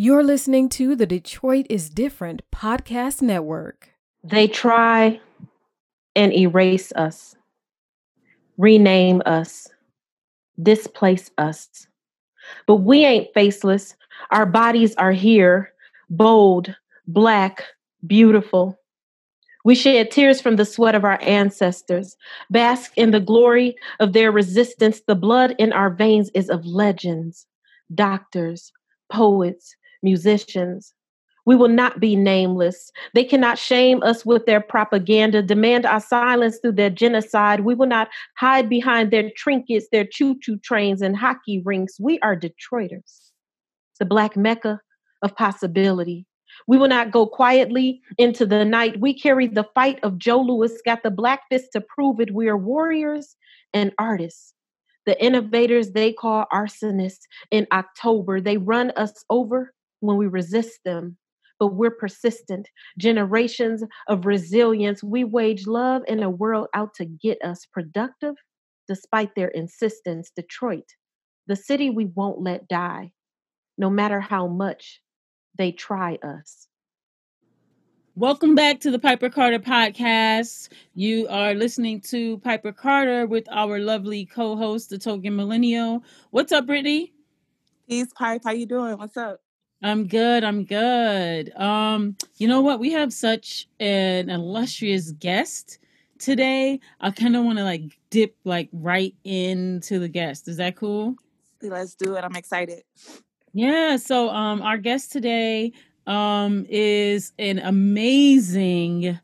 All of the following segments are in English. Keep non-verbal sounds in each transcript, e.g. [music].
You're listening to the Detroit is Different podcast network. They try and erase us, rename us, displace us. But we ain't faceless. Our bodies are here, bold, black, beautiful. We shed tears from the sweat of our ancestors, bask in the glory of their resistance. The blood in our veins is of legends, doctors, poets, musicians. We will not be nameless. They cannot shame us with their propaganda, demand our silence through their genocide. We will not hide behind their trinkets, their choo choo trains, and hockey rinks. We are Detroiters, the black mecca of possibility. We will not go quietly into the night. We carry the fight of Joe Louis, got the black fist to prove it. We are warriors and artists. The innovators they call arsonists in October. They run us over when we resist them, but we're persistent. Generations of resilience. We wage love in a world out to get us productive despite their insistence. Detroit, the city we won't let die, no matter how much they try us. Welcome back to the Piper Carter podcast. You are listening to Piper Carter with our lovely co-host, the Token Millennial. What's up, Brittany? Peace, Pipe. How you doing? What's up? I'm good. I'm good. Um, you know what? We have such an illustrious guest today. I kind of want to like dip like right into the guest. Is that cool? Let's do it. I'm excited. Yeah. So, um, our guest today, um, is an amazing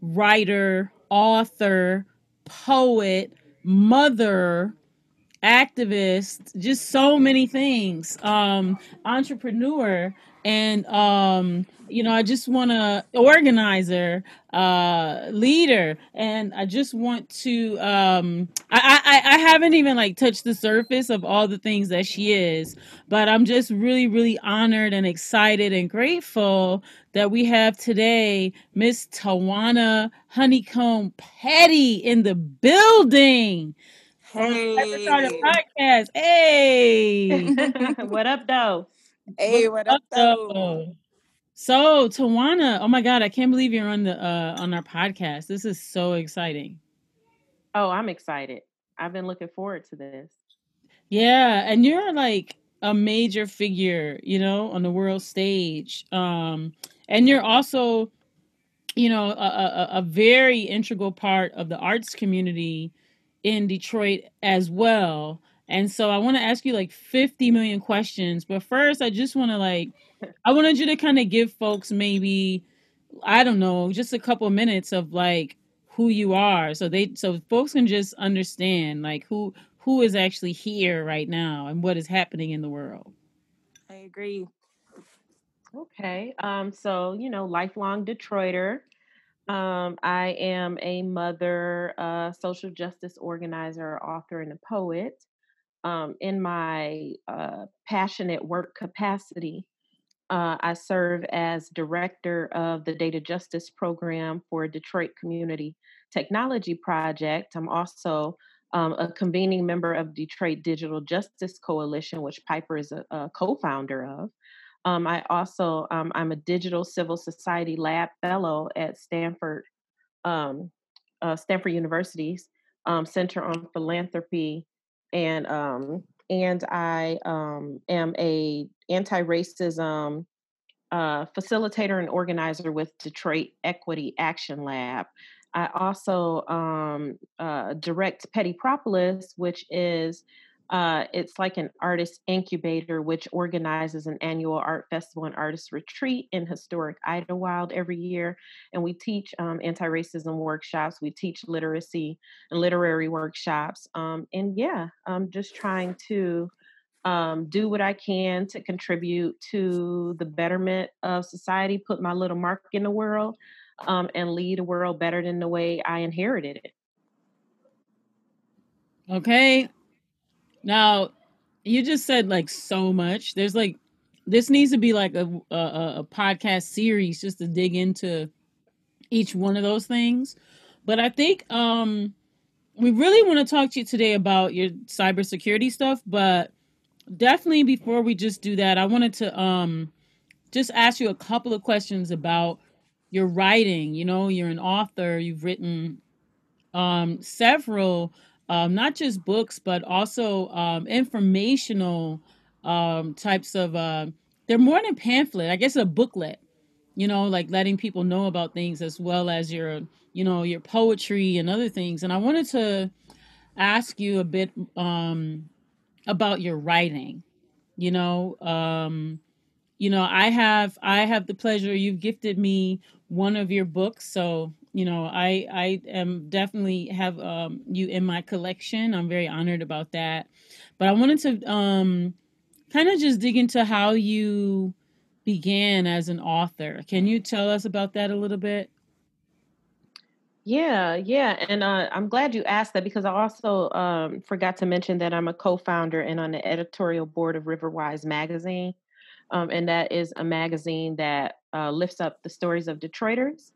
writer, author, poet, mother, activist, just so many things. Um, entrepreneur, and um, you know, I just want to organizer, uh, leader, and I just want to. Um, I, I I haven't even like touched the surface of all the things that she is, but I'm just really really honored and excited and grateful that we have today Miss Tawana Honeycomb Petty in the building. Hey. podcast. Hey. [laughs] what up, though? Hey, what up, though? So, Tawana, oh my God, I can't believe you're on the uh on our podcast. This is so exciting. Oh, I'm excited. I've been looking forward to this. Yeah, and you're like a major figure, you know, on the world stage. Um, and you're also, you know, a, a, a very integral part of the arts community in Detroit as well. And so I want to ask you like 50 million questions. But first, I just want to like, I wanted you to kind of give folks maybe, I don't know, just a couple minutes of like who you are. So they, so folks can just understand like who, who is actually here right now and what is happening in the world. I agree. Okay. Um, so, you know, lifelong Detroiter. Um, I am a mother, uh, social justice organizer, author, and a poet. Um, in my uh, passionate work capacity, uh, I serve as director of the Data Justice Program for Detroit Community Technology Project. I'm also um, a convening member of Detroit Digital Justice Coalition, which Piper is a, a co-founder of. Um, I also um, I'm a digital civil society lab fellow at Stanford, um, uh, Stanford University's um, Center on Philanthropy, and um, and I um, am a anti-racism uh, facilitator and organizer with Detroit Equity Action Lab. I also uh, direct Petty Propolis, which is uh, it's like an artist incubator, which organizes an annual art festival and artist retreat in historic Idlewild every year. And we teach um, anti racism workshops, we teach literacy and literary workshops. Um, and yeah, I'm just trying to um, do what I can to contribute to the betterment of society, put my little mark in the world, um, and lead a world better than the way I inherited it. Okay, now, you just said like so much. There's like this needs to be like a, a a podcast series just to dig into each one of those things. But I think um we really want to talk to you today about your cybersecurity stuff, but definitely before we just do that, I wanted to um just ask you a couple of questions about your writing. You know, you're an author, you've written um, several, um, not just books, but also um, informational um, types of, uh, they're more than pamphlet, I guess a booklet, you know, like letting people know about things as well as your, you know, your poetry and other things. And I wanted to ask you a bit um, about your writing, you know, um, you know i have i have the pleasure you've gifted me one of your books so you know i i am definitely have um you in my collection. I'm very honored about that. But i wanted to um kind of just dig into how you began as an author. Can you tell us about that a little bit? Yeah, yeah, and uh, I'm glad you asked that because I also um, forgot to mention that I'm a co-founder and on the editorial board of Riverwise Magazine, um, and that is a magazine that uh, lifts up the stories of Detroiters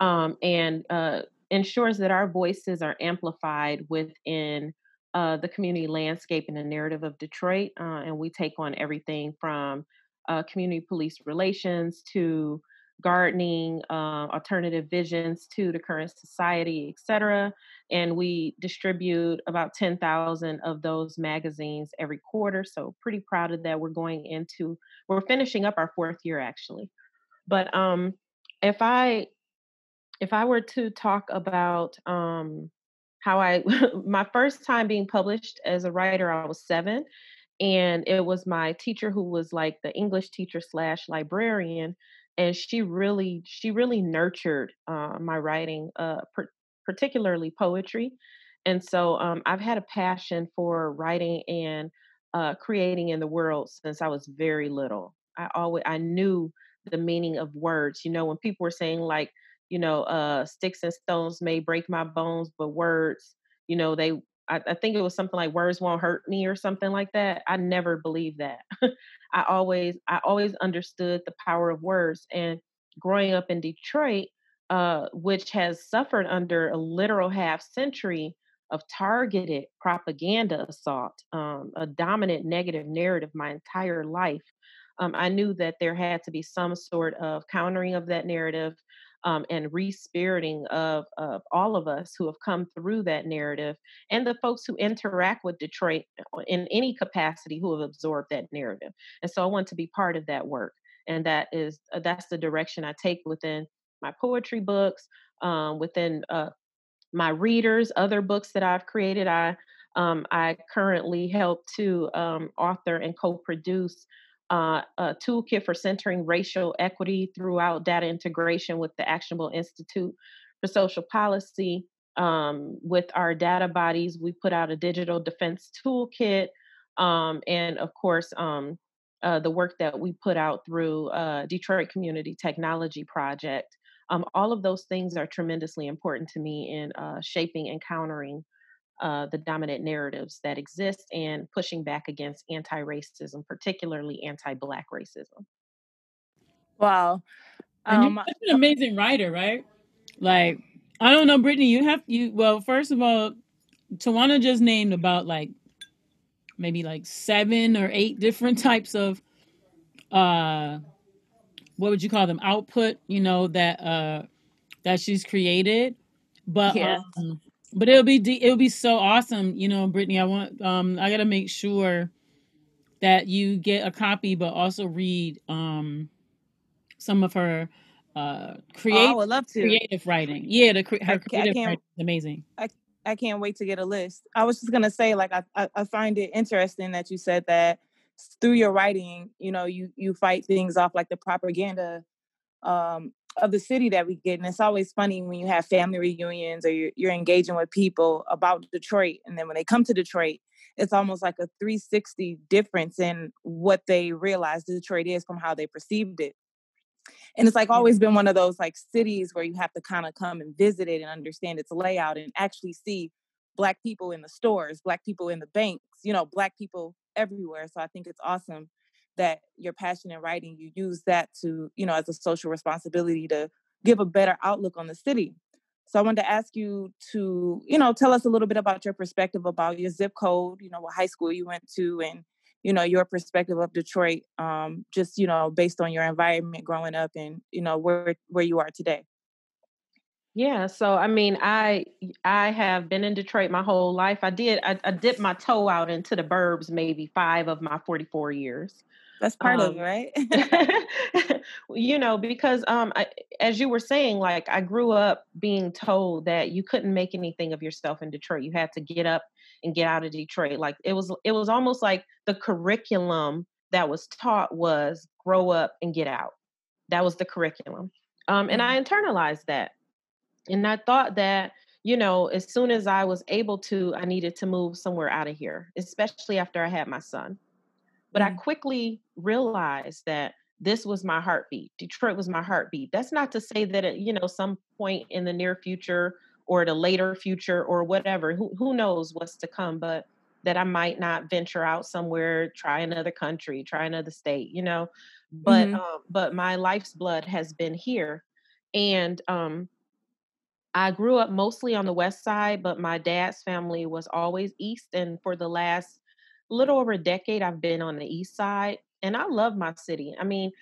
um, and uh, ensures that our voices are amplified within uh, the community landscape and the narrative of Detroit. Uh, and we take on everything from uh, community police relations to gardening, uh, alternative visions to the current society, etc. And we distribute about 10,000 of those magazines every quarter. So pretty proud of that. We're going into, we're finishing up our fourth year actually. But um, if I, if I were to talk about um, how I, [laughs] my first time being published as a writer, I was seven and it was my teacher who was like the english teacher slash librarian and she really she really nurtured uh, my writing uh, per- particularly poetry and so um, i've had a passion for writing and uh, creating in the world since i was very little. I always i knew the meaning of words you know when people were saying like you know uh, sticks and stones may break my bones but words you know they I, I, think it was something like words won't hurt me or something like that. I never believed that. [laughs] I always I always understood the power of words. And growing up in Detroit, uh, which has suffered under a literal half century of targeted propaganda assault, um, a dominant negative narrative my entire life, um, I knew that there had to be some sort of countering of that narrative um, and respiriting of, of all of us who have come through that narrative and the folks who interact with Detroit uh, in any capacity who have absorbed that narrative. And so I want to be part of that work. And that is uh, that's the direction I take within my poetry books, um, within uh, my readers, other books that I've created. I um, I currently help to um, author and co-produce uh, a toolkit for centering racial equity throughout data integration with the Actionable Institute for Social Policy. Um, with our data bodies, we put out a digital defense toolkit. Um, and of course, um, uh, the work that we put out through uh, Detroit Community Technology Project. Um, all of those things are tremendously important to me in uh, shaping and countering uh, the dominant narratives that exist and pushing back against anti racism, particularly anti Black racism. Wow. And um, you're such an amazing writer, right? Like, I don't know, Brittany, you have, you, well, first of all, Tawana just named about like maybe like seven or eight different [laughs] types of, uh, what would you call them? Output, you know, that, uh, that she's created. But, yes. um, but it'll be it'll be so awesome, you know, Brittany. I want um I gotta make sure that you get a copy, but also read um some of her uh creative, oh, I would love to. creative writing. Yeah, the her I, creative I writing is amazing. I I can't wait to get a list. I was just gonna say, like, I, I I find it interesting that you said that through your writing, you know, you you fight things off like the propaganda um of the city that we get. And it's always funny when you have family reunions or you're, you're engaging with people about Detroit. And then when they come to Detroit, it's almost like a 360 difference in what they realize Detroit is from how they perceived it. And it's like always been one of those like cities where you have to kind of come and visit it and understand its layout and actually see black people in the stores, black people in the banks, you know, black people everywhere. So I think it's awesome that your passion in writing, you use that to, you know, as a social responsibility to give a better outlook on the city. So I wanted to ask you to, you know, tell us a little bit about your perspective about your zip code, you know, what high school you went to and you know your perspective of Detroit, um, just you know based on your environment growing up and you know where where you are today. Yeah, so I mean, I I have been in Detroit my whole life. I did I, I dipped my toe out into the burbs maybe five of my forty four years. That's part um, of it, right? [laughs] [laughs] you know, because um, I, as you were saying, like I grew up being told that you couldn't make anything of yourself in Detroit. You had to get up and get out of Detroit. Like it was, it was almost like the curriculum that was taught was grow up and get out. That was the curriculum, um, and I mm-hmm. internalized that. And I thought that, you know, as soon as I was able to, I needed to move somewhere out of here, especially after I had my son. But mm-hmm. I quickly realized that this was my heartbeat. Detroit was my heartbeat. That's not to say that at, you know, some point in the near future or the later future or whatever, who, who knows what's to come, but that I might not venture out somewhere, try another country, try another state, you know. But mm-hmm. um, but my life's blood has been here. And um I grew up mostly on the west side, but my dad's family was always east. And for the last little over a decade, I've been on the east side. And I love my city. I mean,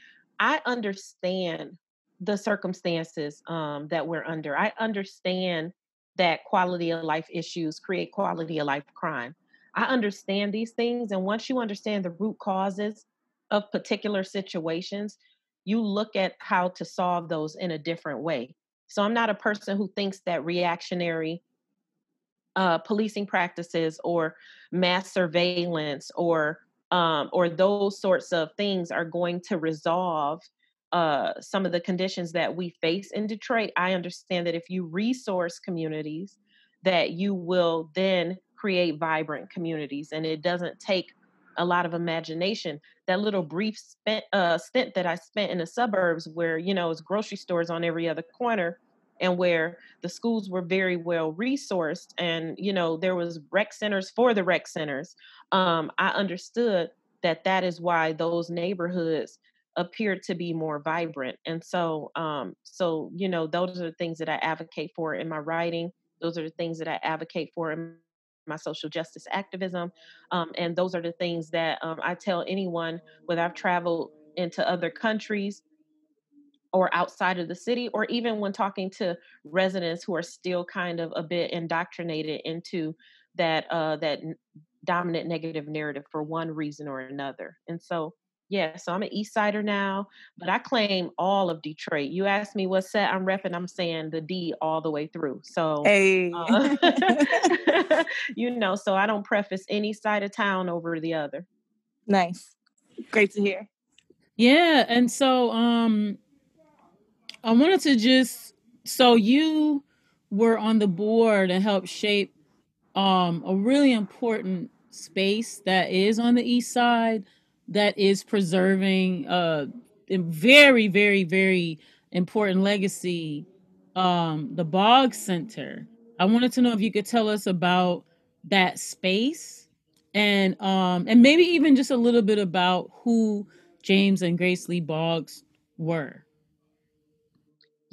I understand the circumstances um, that we're under. I understand that quality of life issues create quality of life crime. I understand these things. And once you understand the root causes of particular situations, you look at how to solve those in a different way. So I'm not a person who thinks that reactionary uh, policing practices or mass surveillance or um, or those sorts of things are going to resolve uh, some of the conditions that we face in Detroit. I understand that if you resource communities, that you will then create vibrant communities, and it doesn't take a lot of imagination. That little brief spent, uh, stint that I spent in the suburbs, where you know it's grocery stores on every other corner, and where the schools were very well resourced, and you know there was rec centers for the rec centers. Um, I understood that that is why those neighborhoods appear to be more vibrant, and so um, so you know those are the things that I advocate for in my writing. Those are the things that I advocate for in my social justice activism. Um, and those are the things that um, I tell anyone whether I've traveled into other countries or outside of the city, or even when talking to residents who are still kind of a bit indoctrinated into that uh, that dominant negative narrative for one reason or another. And so yeah, so I'm an East Sider now, but I claim all of Detroit. You ask me what set I'm repping, I'm saying the D all the way through. So, hey. uh, [laughs] [laughs] you know, so I don't preface any side of town over the other. Nice, great to hear. Yeah, and so um, I wanted to just so you were on the board and helped shape um a really important space that is on the east side that is preserving uh, a very, very, very important legacy, um, the Boggs Center. I wanted to know if you could tell us about that space and um, and maybe even just a little bit about who James and Grace Lee Boggs were.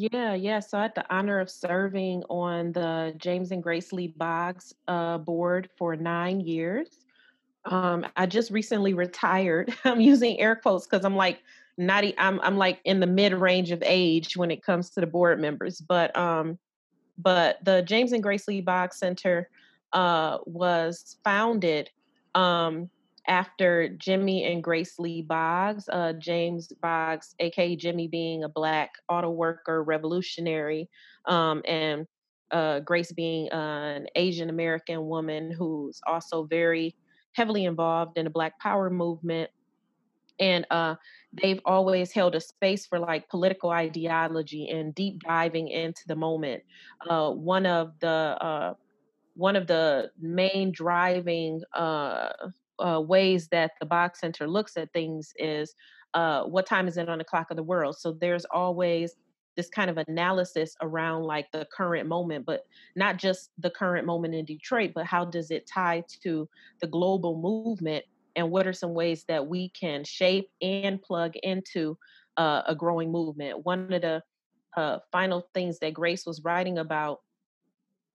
Yeah, yeah. So I had the honor of serving on the James and Grace Lee Boggs uh, board for nine years. Um, I just recently retired. [laughs] I'm using air quotes because I'm like not. I'm I'm like in the mid range of age when it comes to the board members. But um, but the James and Grace Lee Boggs Center uh, was founded um, after Jimmy and Grace Lee Boggs. Uh, James Boggs, aka Jimmy, being a black auto worker revolutionary, um, and uh, Grace being uh, an Asian American woman who's also very heavily involved in the Black Power movement. And uh, they've always held a space for like political ideology and deep diving into the moment. Uh, one of the uh, one of the main driving uh, ways that the Boggs Center looks at things is uh, what time is it on the clock of the world. So there's always this kind of analysis around like the current moment, but not just the current moment in Detroit, but how does it tie to the global movement and what are some ways that we can shape and plug into uh, a growing movement. One of the uh, final things that Grace was writing about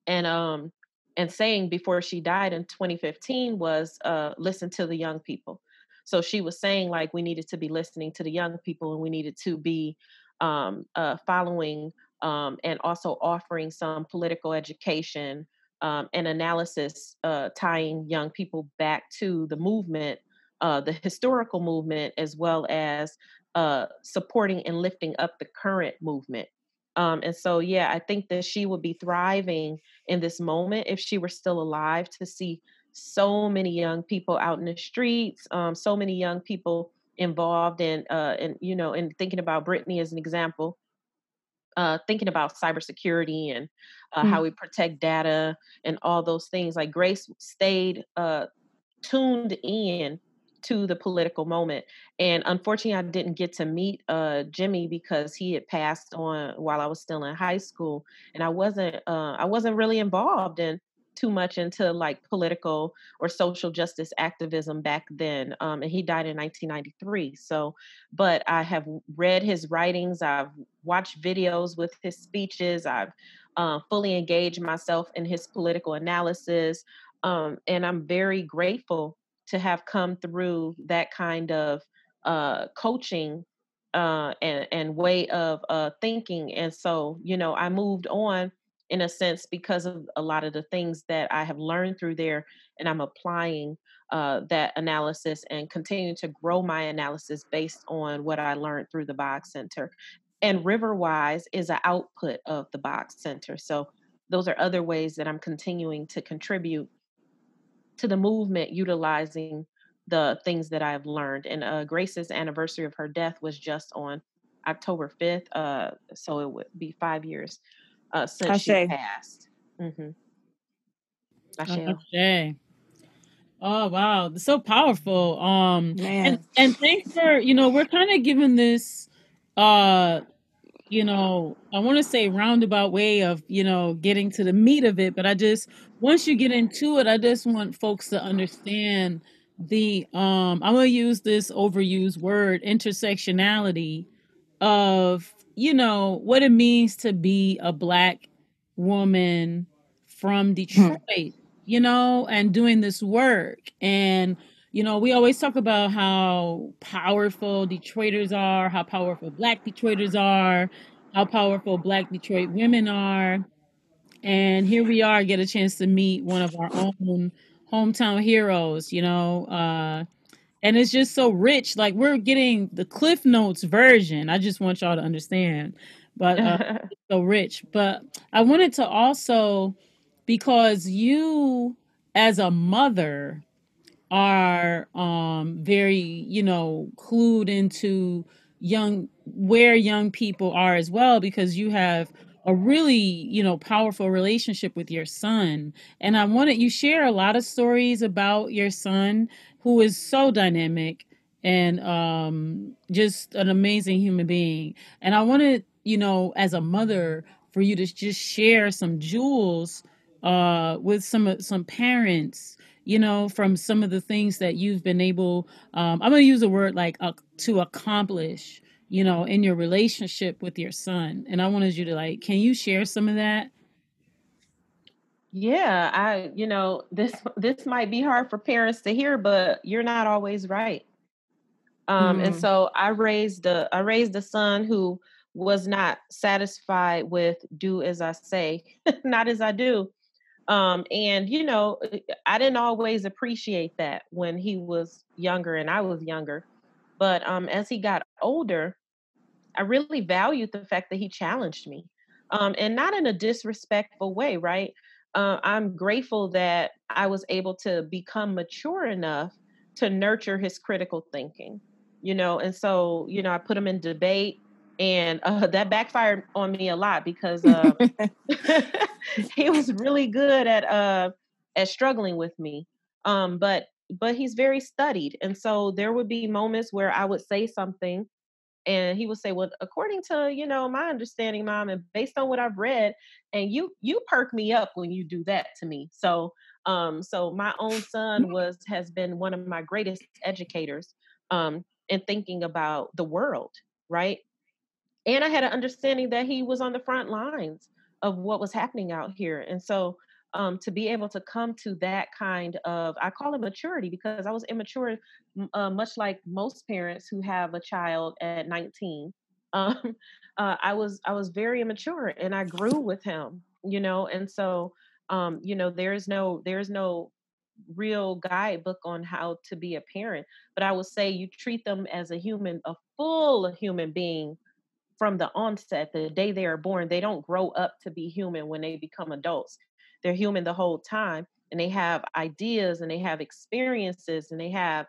and um and saying before she died in 2015 was uh, listen to the young people so she was saying like we needed to be listening to the young people and we needed to be um, uh, following um, and also offering some political education um, and analysis uh, tying young people back to the movement, uh, the historical movement, as well as uh, supporting and lifting up the current movement. Um, and so, yeah, I think that she would be thriving in this moment if she were still alive to see so many young people out in the streets, um, so many young people involved in, uh, in you know, in thinking about Brittany as an example, uh, thinking about cybersecurity and uh, mm-hmm. how we protect data and all those things. Like Grace stayed uh, tuned in to the political moment. And unfortunately, I didn't get to meet uh, Jimmy because he had passed on while I was still in high school, and I wasn't uh, I wasn't really involved in too much into like political or social justice activism back then. Um, and he died in 1993. So, but I have read his writings, I've watched videos with his speeches, I've uh, fully engaged myself in his political analysis. Um, and I'm very grateful to have come through that kind of uh, coaching uh, and, and way of uh, thinking. And so, you know, I moved on in a sense because of a lot of the things that I have learned through there, and I'm applying uh, that analysis and continuing to grow my analysis based on what I learned through the Boggs Center. And Riverwise is an output of the Boggs Center. So those are other ways that I'm continuing to contribute to the movement utilizing the things that I've learned. And uh, Grace's anniversary of her death was just on October 5th. Uh, so it would be five years uh, since Ashe. she passed. Mm-hmm. Ashe. Oh wow, so powerful. Um Man. and and thanks for, you know, we're kind of giving this uh you know, I want to say roundabout way of, you know, getting to the meat of it, but I just once you get into it, I just want folks to understand the um I'm going to use this overused word intersectionality of you know, what it means to be a black woman from hmm. Detroit, you know, and doing this work. And, you know, we always talk about how powerful Detroiters are, how powerful black Detroiters are, how powerful black Detroit women are. And here we are, get a chance to meet one of our own hometown heroes, you know, uh, and it's just so rich. Like we're getting the Cliff Notes version. I just want y'all to understand, but uh, [laughs] so rich. But I wanted to also because you, as a mother, are um very you know clued into young where young people are as well because you have a really you know powerful relationship with your son and i wanted you share a lot of stories about your son who is so dynamic and um, just an amazing human being. And I wanted, you know, as a mother, for you to just share some jewels uh, with some some parents, you know, from some of the things that you've been able. Um, I'm going to use a word like uh, to accomplish, you know, in your relationship with your son. And I wanted you to like, can you share some of that? Yeah, I, you know, this this might be hard for parents to hear, but you're not always right. Um, and mm. so I raised a I raised a son who was not satisfied with do as I say, [laughs] not as I do. Um, and you know, eh, I didn't always appreciate that when he was younger and I was younger. But um, as he got older, I really valued the fact that he challenged me. Um, and not in a disrespectful way, right? uh, I'm grateful that I was able to become mature enough to nurture his critical thinking, you know. And so, you know, I put him in debate, and uh, [laughs] that backfired on me a lot because uh, [laughs] [laughs] he was really good at uh, at struggling with me. Um, but but he's very studied, and so there would be moments where I would say something and he would say well according to you know my understanding mom and based on what i've read and you you perk me up when you do that to me so um so my own son was has been one of my greatest educators um in thinking about the world right and i had an understanding that he was on the front lines of what was happening out here. And so um, to be able to come to that kind of i call it maturity because i was immature uh, much like most parents who have a child at 19 [laughs] um, uh, i was i was very immature and i grew with him you know? And so um, you know there's no there's no real guidebook on how to be a parent but i would say you treat them as a human a full human being from the onset the day they are born they don't grow up to be human when they become adults. They're human the whole time and they have ideas and they have experiences and they have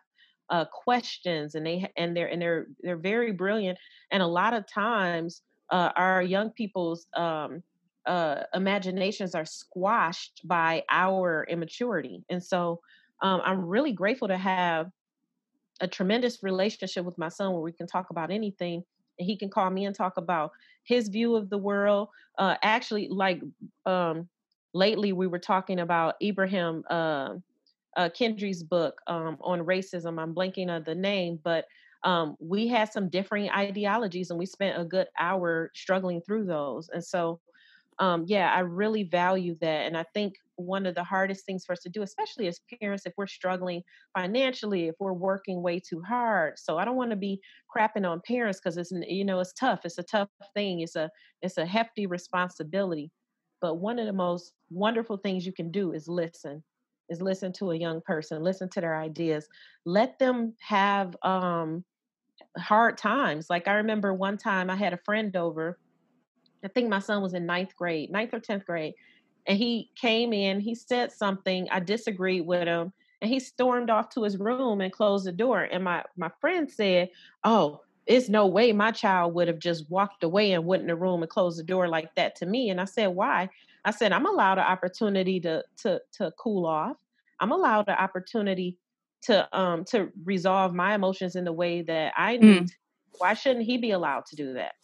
uh, questions and they and they're and they're they're very brilliant and a lot of times uh, our young people's um, uh, imaginations are squashed by our immaturity and so um, i'm really grateful to have a tremendous relationship with my son where we can talk about anything he can call me and talk about his view of the world uh, actually like um, lately we were talking about Ibrahim uh, uh, Kendi's book um, on racism. I'm blanking on the name, but um, we had some differing ideologies and we spent a good hour struggling through those. And so, um, yeah, I really value that. And I think one of the hardest things for us to do, especially as parents, if we're struggling financially, if we're working way too hard. So I don't want to be crapping on parents because it's you know it's tough. It's a tough thing. It's a it's a hefty responsibility. But one of the most wonderful things you can do is listen, is listen to a young person, listen to their ideas, let them have um, hard times. Like I remember one time I had a friend over. I think my son was in ninth grade, ninth or tenth grade, and he came in. He said something. I disagreed with him, and he stormed off to his room and closed the door. And my my friend said, "Oh, it's no way my child would have just walked away and went in the room and closed the door like that to me. And I said, why? I said, I'm allowed an opportunity to to to cool off. I'm allowed an opportunity to um to resolve my emotions in the way that I need. Mm. Why shouldn't he be allowed to do that?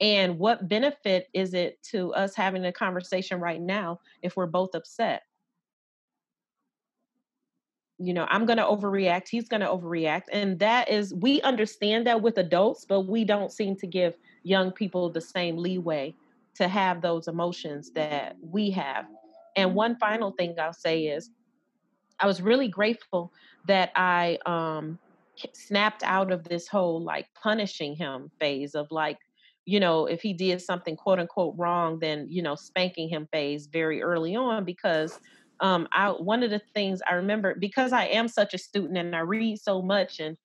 And what benefit is it to us having a conversation right now if we're both upset? you know i'm going to overreact he's going to overreact and that is we understand that with adults but we don't seem to give young people the same leeway to have those emotions that we have and one final thing i'll say is i was really grateful that i um snapped out of this whole like punishing him phase of like you know if he did something quote unquote wrong then you know spanking him phase very early on because um, I one of the things I remember because I am such a student and I read so much and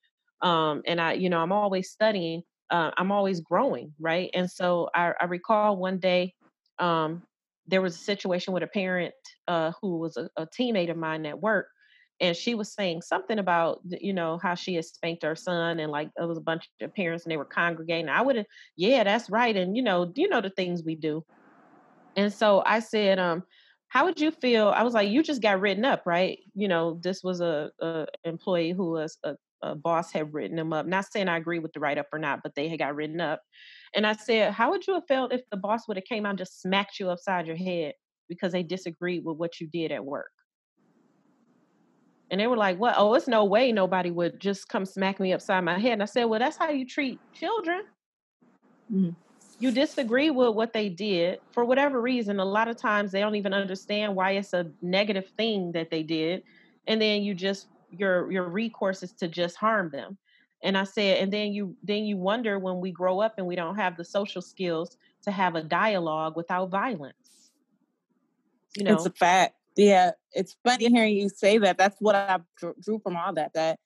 um, and I you know I'm always studying. Uh, I'm always growing, right? And so I, I recall one day um, there was a situation with a parent uh, who was a, a teammate of mine at work, and she was saying something about you know how she had spanked her son and like it was a bunch of parents and they were congregating i would have yeah that's right and you know you know the things we do and so i said um how would you feel? I was like, you just got written up, right? You know, this was a, a employee who was a, a boss had written them up. Not saying I agree with the write up or not, but they had got written up. And I said, how would you have felt if the boss would have came out and just smacked you upside your head because they disagreed with what you did at work? And they were like, "What? Oh, it's no way nobody would just come smack me upside my head." And I said, "Well, that's how you treat children." Mm-hmm. You disagree with what they did. For whatever reason a lot of times they don't even understand why it's a negative thing that they did. And then you just your your recourse is to just harm them. And i said and then you then you wonder when we grow up and we don't have the social skills to have a dialogue without violence. You know? it's a fact yeah it's funny hearing you say that that's what i drew from all that that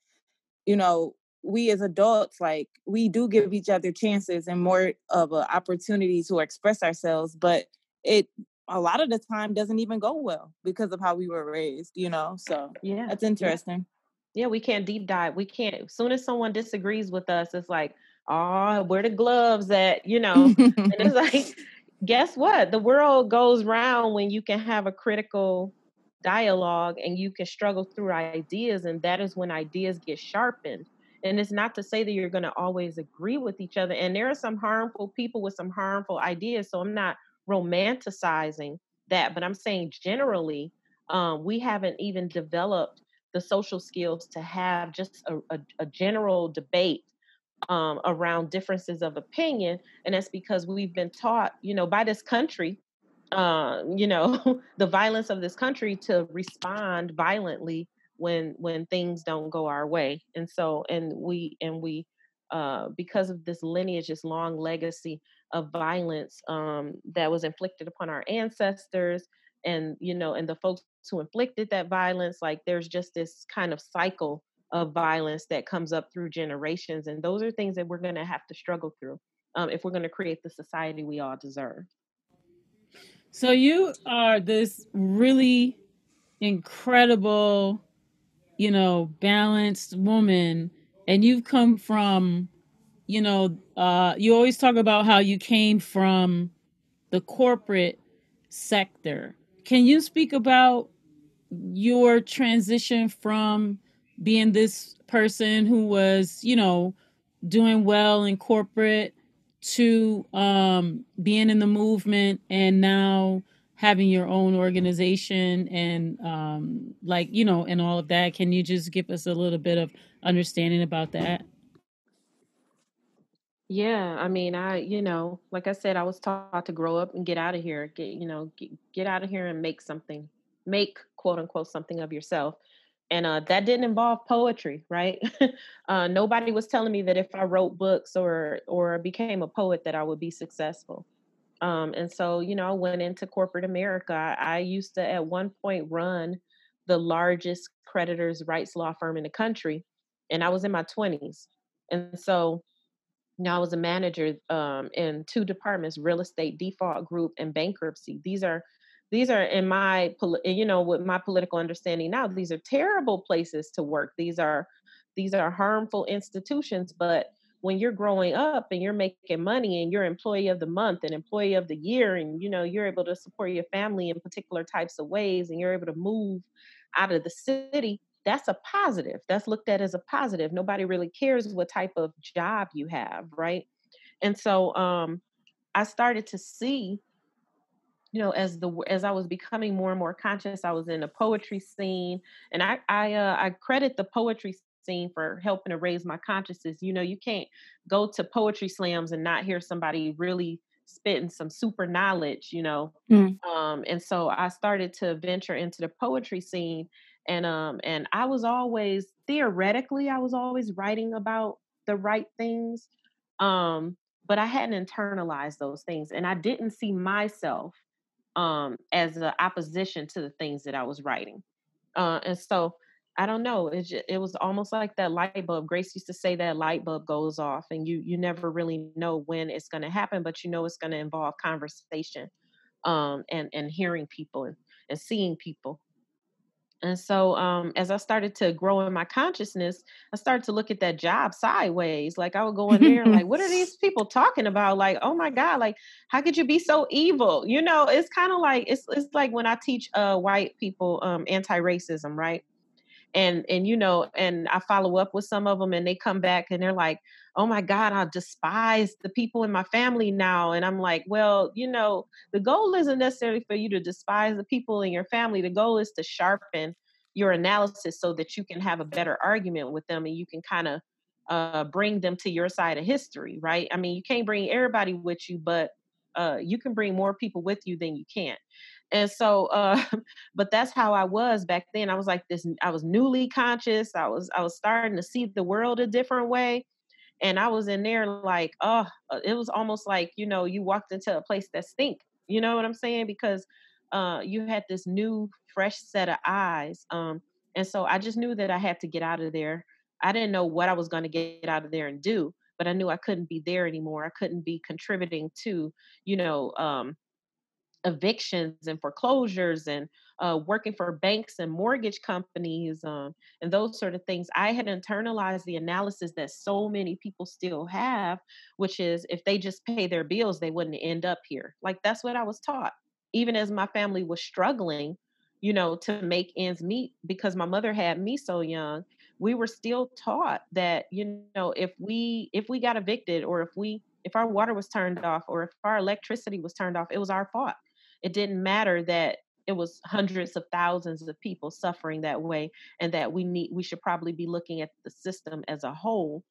you know we as adults like we do give each other chances and more of an opportunity to express ourselves but it a lot of the time doesn't even go well because of how we were raised you know so yeah that's interesting. Yeah, we can't deep dive we can't as soon as someone disagrees with us it's like oh where the gloves at? You know and it's [laughs] like guess what? The world goes round when you can have a critical dialogue and you can struggle through ideas and that is when ideas get sharpened and it's not to say that you're going to always agree with each other. And there are some harmful people with some harmful ideas. So I'm not romanticizing that, but I'm saying generally, um, we haven't even developed the social skills to have just a, a, a general debate um, around differences of opinion. And that's because we've been taught, you know, by this country uh, you know, [laughs] the violence of this country to respond violently when when things don't go our way. And so, and we and we, uh, because of this lineage, this long legacy of violence um, that was inflicted upon our ancestors, and you know, and the folks who inflicted that violence, like there's just this kind of cycle of violence that comes up through generations, and those are things that we're going to have to struggle through um, if we're going to create the society we all deserve. So you are this really incredible, you know, balanced woman, and you've come from, you know, uh, you always talk about how you came from the corporate sector. Can you speak about your transition from being this person who was, you know, doing well in corporate to um, being in the movement and now having your own organization and um, like you know and all of that. Can you just give us a little bit of understanding about that? Yeah i mean i you know like i said i was taught to grow up and get out of here get you know get, get out of here and make something make quote unquote something of yourself and uh, that didn't involve poetry right? [laughs] Uh, nobody was telling me that if i wrote books or or became a poet that i would be successful. Um, and so you know i went into corporate america. I, I used to at one point run the largest creditors rights law firm in the country and i was in my 20s and so you know, I was a manager um, in two departments: real estate default group and bankruptcy. These are these are in my you know with my political understanding now these are terrible places to work. These are these are harmful institutions but when you're growing up and you're making money and you're employee of the month and employee of the year and you know you're able to support your family in particular types of ways and you're able to move out of the city that's a positive. That's looked at as a positive. Nobody really cares what type of job you have right? And so um i started to see you know as the as i was becoming more and more conscious i was in a poetry scene and i i uh, i credit the poetry scene for helping to raise my consciousness you know you can't go to poetry slams and not hear somebody really spitting some super knowledge you know mm. um and so i started to venture into the poetry scene and um and i was always theoretically i was always writing about the right things um but i hadn't internalized those things and i didn't see myself um, as an opposition to the things that I was writing. Uh, and so I don't know. It it was almost like that light bulb. Grace used to say that light bulb goes off, and you you never really know when it's going to happen, but you know it's going to involve conversation, um, and and hearing people and, and seeing people. And so, um, as I started to grow in my consciousness, I started to look at that job sideways. Like I would go in there, like, what are [laughs] these people talking about? Like, oh my God, like, how could you be so evil? You know, it's kind of like it's it's like when I teach uh, white people um, anti-racism, right? And and you know and i follow up with some of them and they come back and they're like oh my god i despise the people in my family now and i'm like well you know the goal isn't necessarily for you to despise the people in your family. The goal is to sharpen your analysis so that you can have a better argument with them and you can kind of uh, bring them to your side of history right? I mean you can't bring everybody with you but uh, you can bring more people with you than you can't and so uh [laughs] but that's how i was back then. I was like this i was newly conscious. I was i was starting to see the world a different way. And i was in there like oh it was almost like you know you walked into a place that stink you know what i'm saying? Because uh you had this new fresh set of eyes um and so i just knew that i had to get out of there. I didn't know what i was going to get out of there and do but i knew i couldn't be there anymore. I couldn't be contributing to you know um evictions and foreclosures and uh, working for banks and mortgage companies um, and those sort of things, I had internalized the analysis that so many people still have, which is if they just pay their bills, they wouldn't end up here. Like that's what I was taught. Even as my family was struggling, you know, to make ends meet because my mother had me so young, we were still taught that, you know, if we if we got evicted or if we if our water was turned off or if our electricity was turned off, it was our fault it didn't matter that it was hundreds of thousands of people suffering that way and that we need we should probably be looking at the system as a whole.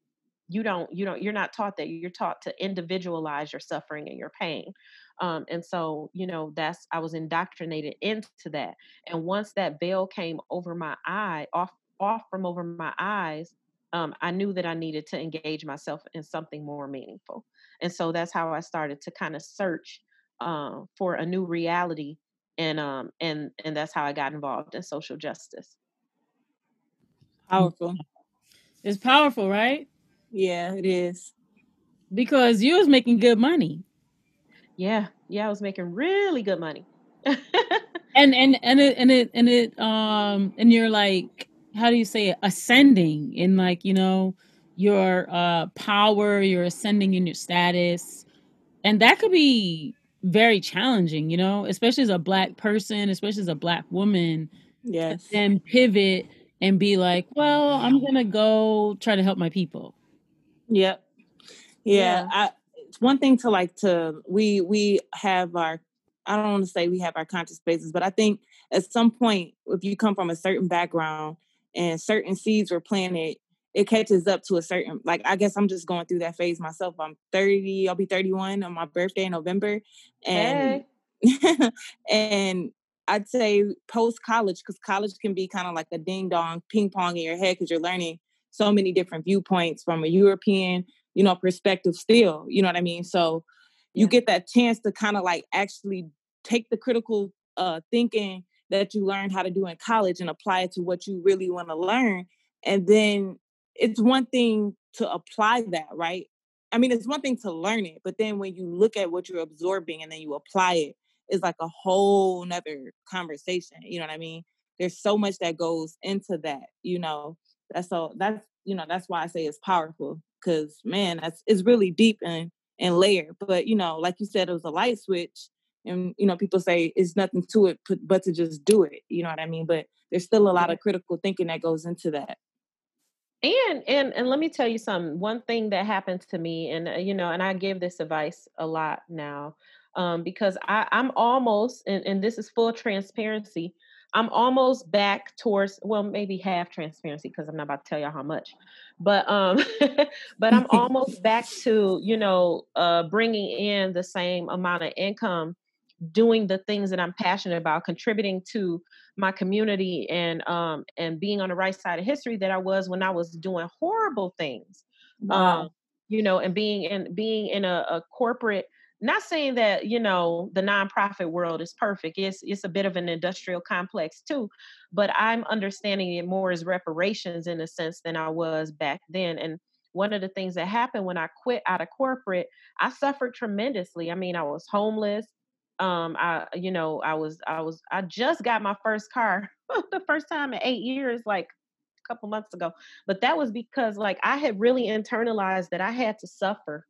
You don't you don't you're not taught that you're taught to individualize your suffering and your pain. Um, and so you know that's i was indoctrinated into that. And once that veil came over my eye off off from over my eyes um, i knew that i needed to engage myself in something more meaningful. And so that's how i started to kind of search uh, for a new reality and um and and that's how i got involved in social justice Powerful. It's powerful, right? Yeah, it is. Because you was making good money. Yeah, yeah, I was making really good money. and and and it and it and it um and you're like how do you say it ascending in like you know your uh power you're ascending in your status and that could be very challenging you know especially as a black person especially as a black woman yes and pivot and be like well i'm gonna go try to help my people Yep. Yeah. yeah. I, it's one thing to like to we we have our I don't want to say we have our conscious spaces, but I think at some point if you come from a certain background and certain seeds were planted, it catches up to a certain like I guess I'm just going through that phase myself. I'm 30, I'll be 31 on my birthday in November. And hey. [laughs] and I'd say post college, because college can be kind of like a ding dong ping pong in your head because you're learning so many different viewpoints from a European, you know, perspective still, you know what I mean? So you get that chance to kind of like actually take the critical uh thinking that you learned how to do in college and apply it to what you really want to learn. And then it's one thing to apply that, right? I mean, it's one thing to learn it, but then when you look at what you're absorbing and then you apply it, it's like a whole nother conversation. You know what I mean? There's so much that goes into that, you know. That's so that's you know that's why I say it's powerful because man, that's it's really deep and and layered. But you know, like you said, it was a light switch, and you know people say it's nothing to it but to just do it. You know what I mean? But there's still a lot of critical thinking that goes into that. And and and let me tell you something. One thing that happens to me, and uh, you know, and I give this advice a lot now, um, because I, I'm almost, and, and this is full transparency. I'm almost back towards well, maybe half transparency because I'm not about to tell y'all how much, but um, [laughs] but I'm [laughs] almost back to you know uh, bringing in the same amount of income, doing the things that I'm passionate about, contributing to my community and um and being on the right side of history that I was when I was doing horrible things, wow. um, you know, and being in being in a, a corporate not saying that you know the nonprofit world is perfect it's it's a bit of an industrial complex too but i'm understanding it more as reparations in a sense than i was back then and one of the things that happened when i quit out of corporate i suffered tremendously i mean i was homeless um i you know i was i was i just got my first car [laughs] the first time in eight years like a couple months ago but that was because like i had really internalized that i had to suffer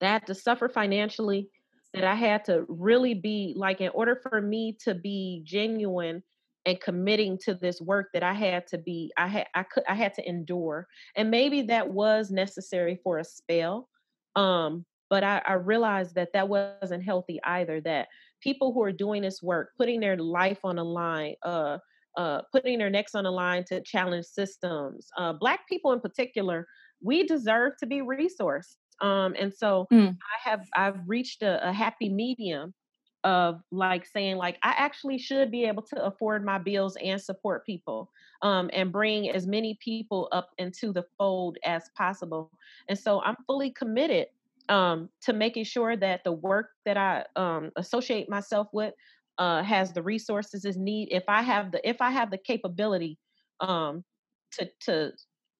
that to suffer financially, that I had to really be like, in order for me to be genuine and committing to this work that I had to be, I had I could I had to endure. And maybe that was necessary for a spell. Um, but I, I realized that that wasn't healthy either. That people who are doing this work, putting their life on the line, uh, uh, putting their necks on the line to challenge systems, uh, Black people in particular, we deserve to be resourced. Um, and so mm. I have I've reached a, a happy medium of like saying like I actually should be able to afford my bills and support people um, and bring as many people up into the fold as possible. And so I'm fully committed um, to making sure that the work that I um, associate myself with uh, has the resources is need. If I have the if I have the capability um, to to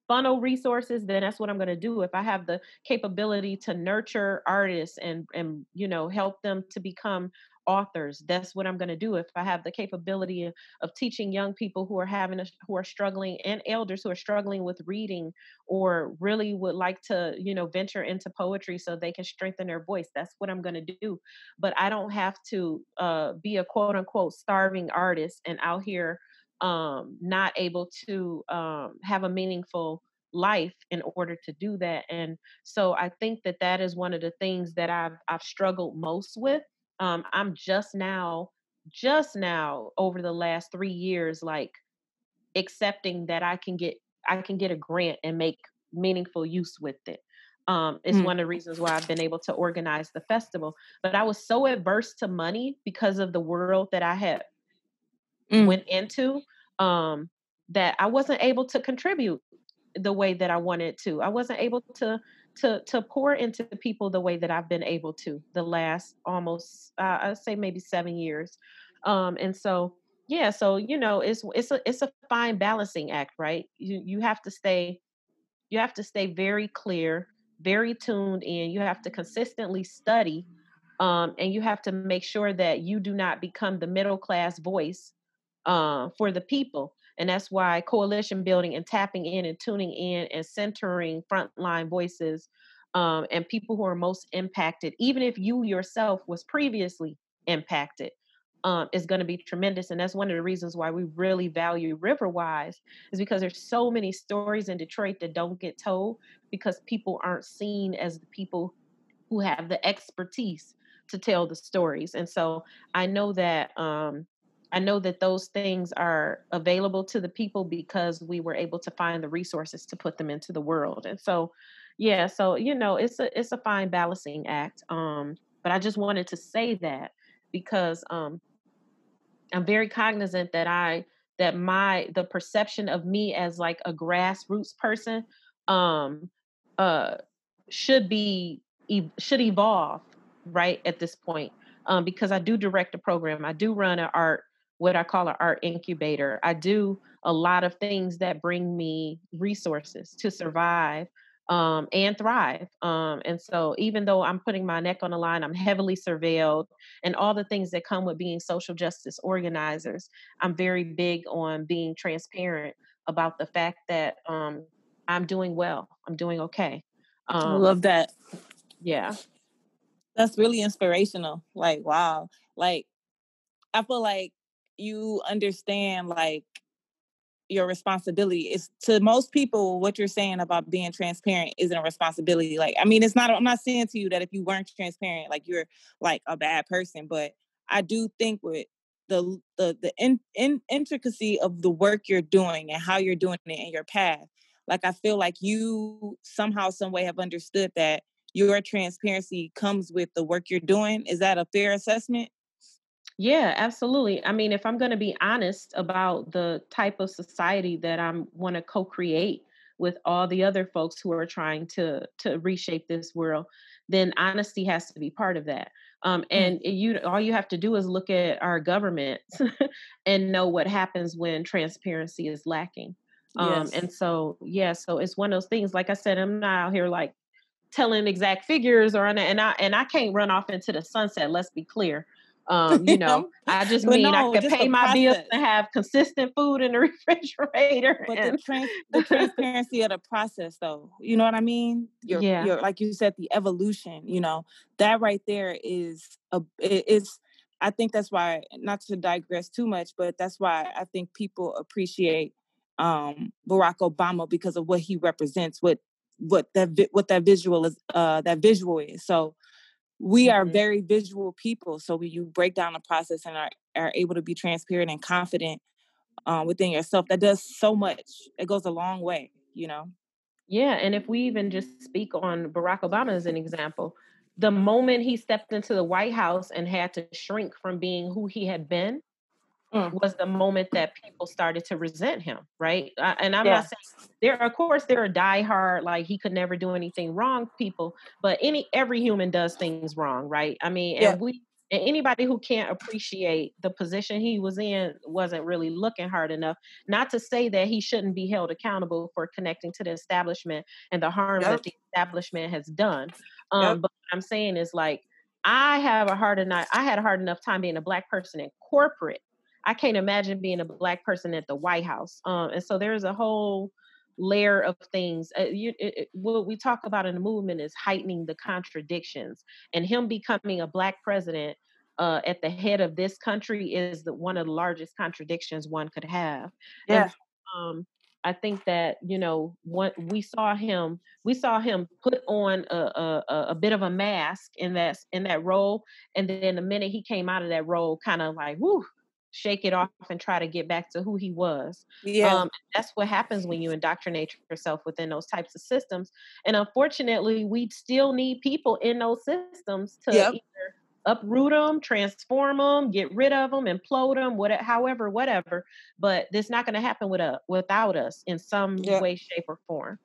funnel resources then that's what i'm going to do if i have the capability to nurture artists and and you know help them to become authors that's what i'm going to do if i have the capability of, of teaching young people who are having a, who are struggling and elders who are struggling with reading or really would like to you know venture into poetry so they can strengthen their voice that's what i'm going to do. But i don't have to uh, be a quote unquote starving artist and out here um, not able to um, have a meaningful life in order to do that. And so i think that that is one of the things that i've i've struggled most with um, i'm just now just now over the last three years like accepting that i can get i can get a grant and make meaningful use with it. Um, it's Mm. one of the reasons why I've been able to organize the festival. But I was so adverse to money because of the world that I had Mm. went into um, that I wasn't able to contribute the way that I wanted to. I wasn't able to to to pour into people the way that I've been able to the last almost uh, I'd say maybe seven years. Um, and so yeah, so you know it's it's a it's a fine balancing act, right? You you have to stay you have to stay very clear, very tuned in. You have to consistently study, um, and you have to make sure that you do not become the middle class voice uh, for the people. And that's why coalition building and tapping in and tuning in and centering frontline voices um, and people who are most impacted, even if you yourself was previously impacted, um, is going to be tremendous. And that's one of the reasons why we really value Riverwise, is because there's so many stories in Detroit that don't get told because people aren't seen as the people who have the expertise to tell the stories. And so I know that um, I know that those things are available to the people because we were able to find the resources to put them into the world. And so, yeah, so you know, it's a it's a fine balancing act. Um, but I just wanted to say that because um, I'm very cognizant that I that my the perception of me as like a grassroots person um uh should be should evolve right at this point um because I do direct a program I do run an art what I call an art incubator I do a lot of things that bring me resources to survive um, and thrive. Um, and so, even though I'm putting my neck on the line, I'm heavily surveilled, and all the things that come with being social justice organizers, I'm very big on being transparent about the fact that um, I'm doing well. I'm doing okay. I Um, love that. yeah. That's really inspirational. Like, wow. Like, I feel like you understand like your responsibility is to most people what you're saying about being transparent isn't a responsibility like i mean it's not i'm not saying to you that if you weren't transparent like you're like a bad person but i do think with the the the in, in, intricacy of the work you're doing and how you're doing it in your path like i feel like you somehow some way have understood that your transparency comes with the work you're doing. Is that a fair assessment Yeah, absolutely. I mean, if I'm going to be honest about the type of society that I'm want to co-create with all the other folks who are trying to to reshape this world, then honesty has to be part of that. Um, Mm. and you, all you have to do is look at our government [laughs] and know what happens when transparency is lacking. Um, yes and so, yeah, so it's one of those things. Like I said, I'm not out here like telling exact figures or and I and I can't run off into the sunset. Let's be clear. Um, you know, [laughs] I just mean I could pay my bills and have consistent food in the [laughs] refrigerator. but the And trans [laughs] the transparency of the process though you know what i mean? Your yeah, your like you said the evolution you know that right there is a it is i think that's why not to digress too much but that's why i think people appreciate um barack obama because of what he represents what what that vi- what that visual is uh that visual is. So we are Mhm. very visual people so when you break down the process and are, are able to be transparent and confident um, within yourself that does so much it goes a long way you know yeah. And if we even just speak on Barack Obama as an example, the moment he stepped into the White House and had to shrink from being who he had been, Mm. was the moment that people started to resent him, right? Uh, and I'm not saying there, of course, there are diehard like he could never do anything wrong people, but any every human does things wrong, right? I mean, Yeah. and we and anybody who can't appreciate the position he was in wasn't really looking hard enough. Not to say that he shouldn't be held accountable for connecting to the establishment and the harm Yep. that the establishment has done. Um, Yep. but what I'm saying is like I have a hard enough I had a hard enough time being a black person in corporate I can't imagine being a black person at the White House. Um, and so there's a whole layer of things. Uh, you, it, it, what we talk about in the movement is heightening the contradictions, and him becoming a black president uh, at the head of this country is the, one of the largest contradictions one could have. yeah And um, I think that you know what we saw him, we saw him put on a, a, a- a bit of a mask in that in that role, and then the minute he came out of that role, kind of like, whoo, shake it off and try to get back to who he was. Yeah. Um, that's what happens when you indoctrinate yourself within those types of systems. And unfortunately, we still need people in those systems to Yep. either uproot them, transform them, get rid of them, implode them, whatever, however, whatever. But this not going to happen with a, without us in some Yeah. way, shape, or form.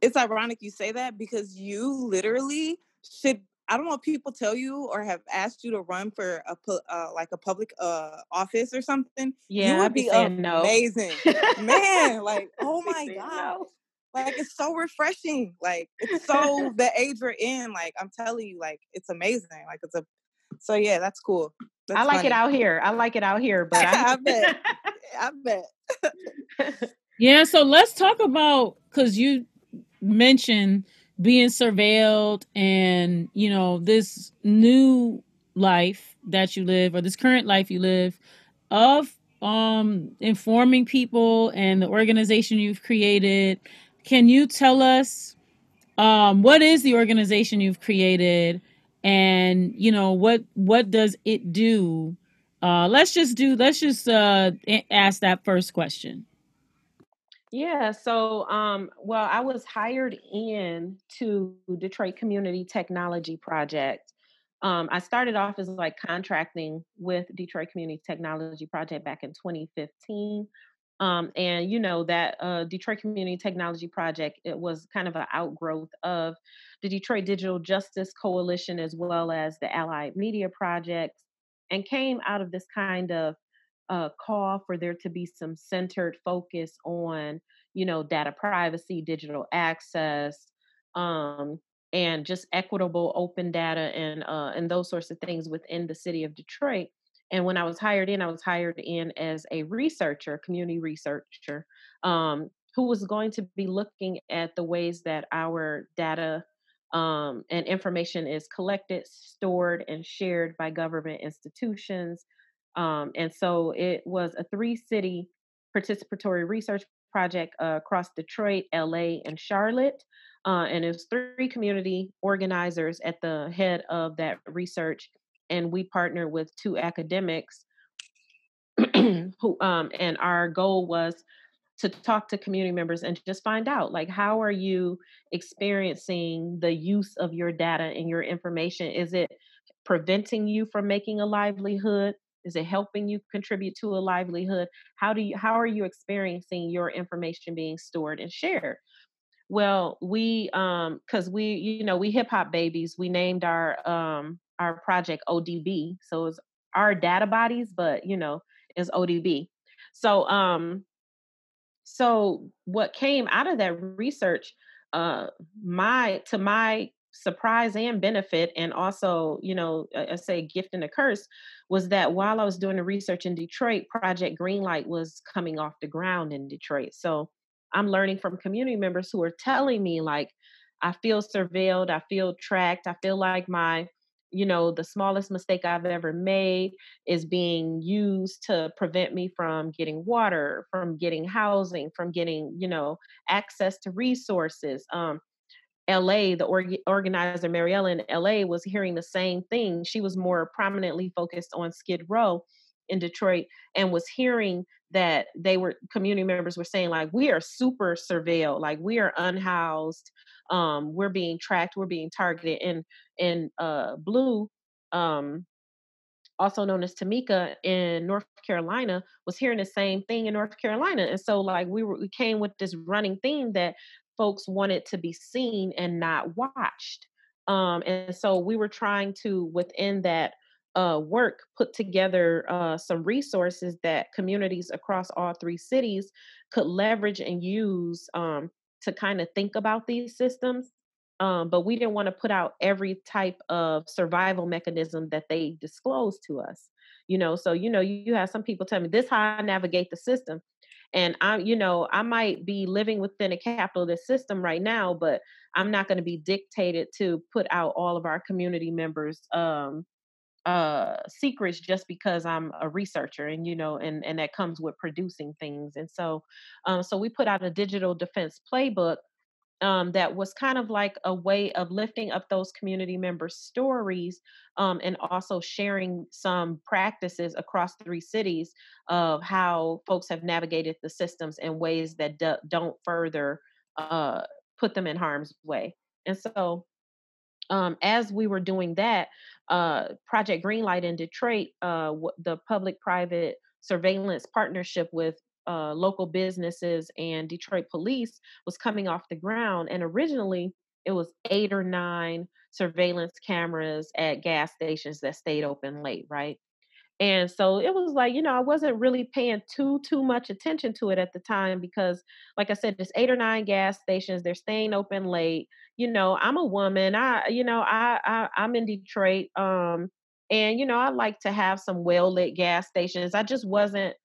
it's ironic you say that because you literally should I don't know if people tell you or have asked you to run for a uh, like a public uh, office or something. Yeah, you would I'd be be saying no. amazing, [laughs] man. Like, oh my god, no. like it's so refreshing. Like, it's so [laughs] the age we're in. Like, I'm telling you, like it's amazing. Like, it's a so yeah, that's cool. That's I like it out here. I like it out here, [laughs] but I I, bet. I bet. Yeah, so let's talk about because you mentioned being surveilled and you know this new life that you live or this current life you live of um informing people and the organization you've created. Can you tell us um what is the organization you've created and you know what what does it do? Uh let's just do let's just uh ask that first question. Yeah, so um well, I was hired in to Detroit Community Technology Project. Um, I started off as like contracting with Detroit Community Technology Project back in 2015. Um, and you know that uh, Detroit Community Technology Project it was kind of an outgrowth of the Detroit Digital Justice Coalition as well as the Allied Media Project, and came out of this kind of uh, call for there to be some centered focus on you know data privacy digital access um, and just equitable open data and uh, and those sorts of things within the city of detroit. And when i was hired in i was hired in as a researcher community researcher um, who was going to be looking at the ways that our data um, and information is collected stored and shared by government institutions um, and so it was a three city participatory research project uh, across Detroit, LA, and Charlotte. Uh, and it was three community organizers at the head of that research. And we partnered with two academics [clears throat] who, um, and our goal was to talk to community members and just find out like how are you experiencing the use of your data and your information is it preventing you from making a livelihood is it helping you contribute to a livelihood? How do you how are you experiencing your information being stored and shared? Well we um because we you know we hip hop babies we named our um our project odb so it's our data bodies but you know is odb so um so what came out of that research uh my to my surprise and benefit and also you know i say gift and a curse was that while i was doing the research in detroit project greenlight was coming off the ground in detroit. So i'm learning from community members who are telling me like i feel surveilled i feel tracked i feel like my you know the smallest mistake i've ever made is being used to prevent me from getting water from getting housing from getting you know access to resources. Um LA, the org- organizer Mariella in LA was hearing the same thing. She was more prominently focused on Skid Row in Detroit and was hearing that they were community members were saying like we are super surveilled, like we are unhoused, um, we're being tracked, we're being targeted. And in uh, Blue, um, also known as Tamika in North Carolina, was hearing the same thing in North Carolina. And so like we were we came with this running theme that folks wanted to be seen and not watched. Um, and so we were trying to within that uh, work put together uh, some resources that communities across all three cities could leverage and use um, to kind of think about these systems um, but we didn't want to put out every type of survival mechanism that they disclosed to us you know so you know you, you have some people tell me this how i navigate the system and i'm you know i might be living within a capitalist system right now but i'm not going to be dictated to put out all of our community members um uh secrets just because i'm a researcher and you know and and that comes with producing things. And so um so we put out a digital defense playbook um, that was kind of like a way of lifting up those community members' stories um, and also sharing some practices across three cities of how folks have navigated the systems in ways that do, not further uh, put them in harm's way. And so, um, as we were doing that, uh, Project Greenlight in Detroit, uh, the public private surveillance partnership with uh, local businesses and Detroit police was coming off the ground. And originally, it was eight or nine surveillance cameras at gas stations that stayed open late, right? And so it was like, you know, I wasn't really paying too too much attention to it at the time because like I said, there's eight or nine gas stations, they're staying open late. You know, I'm a woman. I you know, I, I I'm in Detroit. Um and you know, I like to have some well lit gas stations. I just wasn't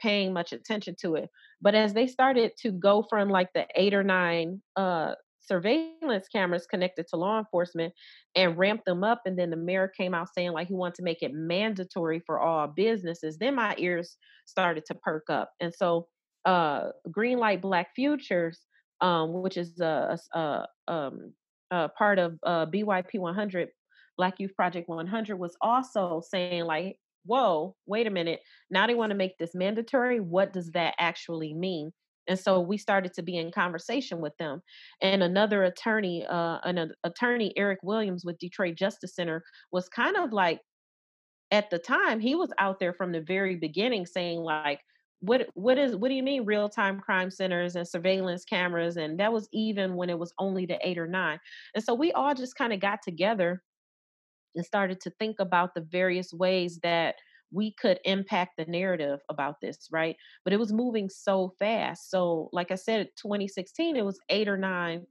paying much attention to it. But as they started to go from like the eight or nine uh, surveillance cameras connected to law enforcement and ramp them up, and then the mayor came out saying like he wanted to make it mandatory for all businesses, then my ears started to perk up. And so, uh, Greenlight Black Futures, um, which is a, a, a, um, a part of uh, BYP 100, Black Youth Project 100, was also saying like, whoa, wait a minute. Now they want to make this mandatory. What does that actually mean? And so we started to be in conversation with them. And another attorney, uh, an attorney, Eric Williams with Detroit Justice Center, was kind of like, at the time, he was out there from the very beginning saying, like, what what is what do you mean real time crime centers and surveillance cameras and that was even when it was only the 8 or 9 and so we all just kind of got together and started to think about the various ways that we could impact the narrative about this, right? But it was moving so fast. So, like I said, 2016, it was eight or nine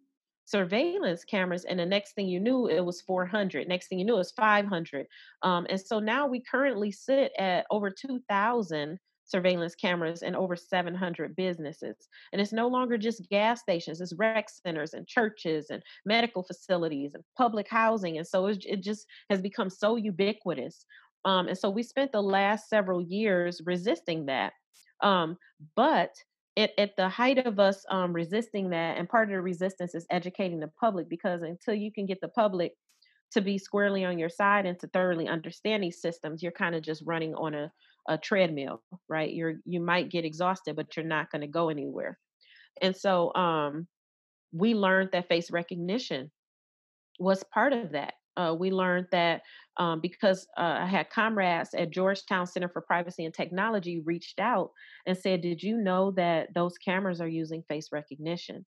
surveillance cameras, and the next thing you knew, it was 400. Next thing you knew, it was 500. Um, and so now we currently sit at over 2,000 surveillance cameras in over 700 businesses. And it's no longer just gas stations, it's rec centers and churches and medical facilities and public housing. And so it, just has become so ubiquitous. Um, and so we spent the last several years resisting that. Um, but it, at the height of us um, resisting that, and part of the resistance is educating the public because until you can get the public to be squarely on your side and to thoroughly understand these systems, you're kind of just running on a a treadmill, right? You're you might get exhausted, but you're not going to go anywhere. And so um, we learned that face recognition was part of that. Uh, we learned that um, because uh, I had comrades at Georgetown Center for Privacy and Technology reached out and said, "Did you know that those cameras are using face recognition?"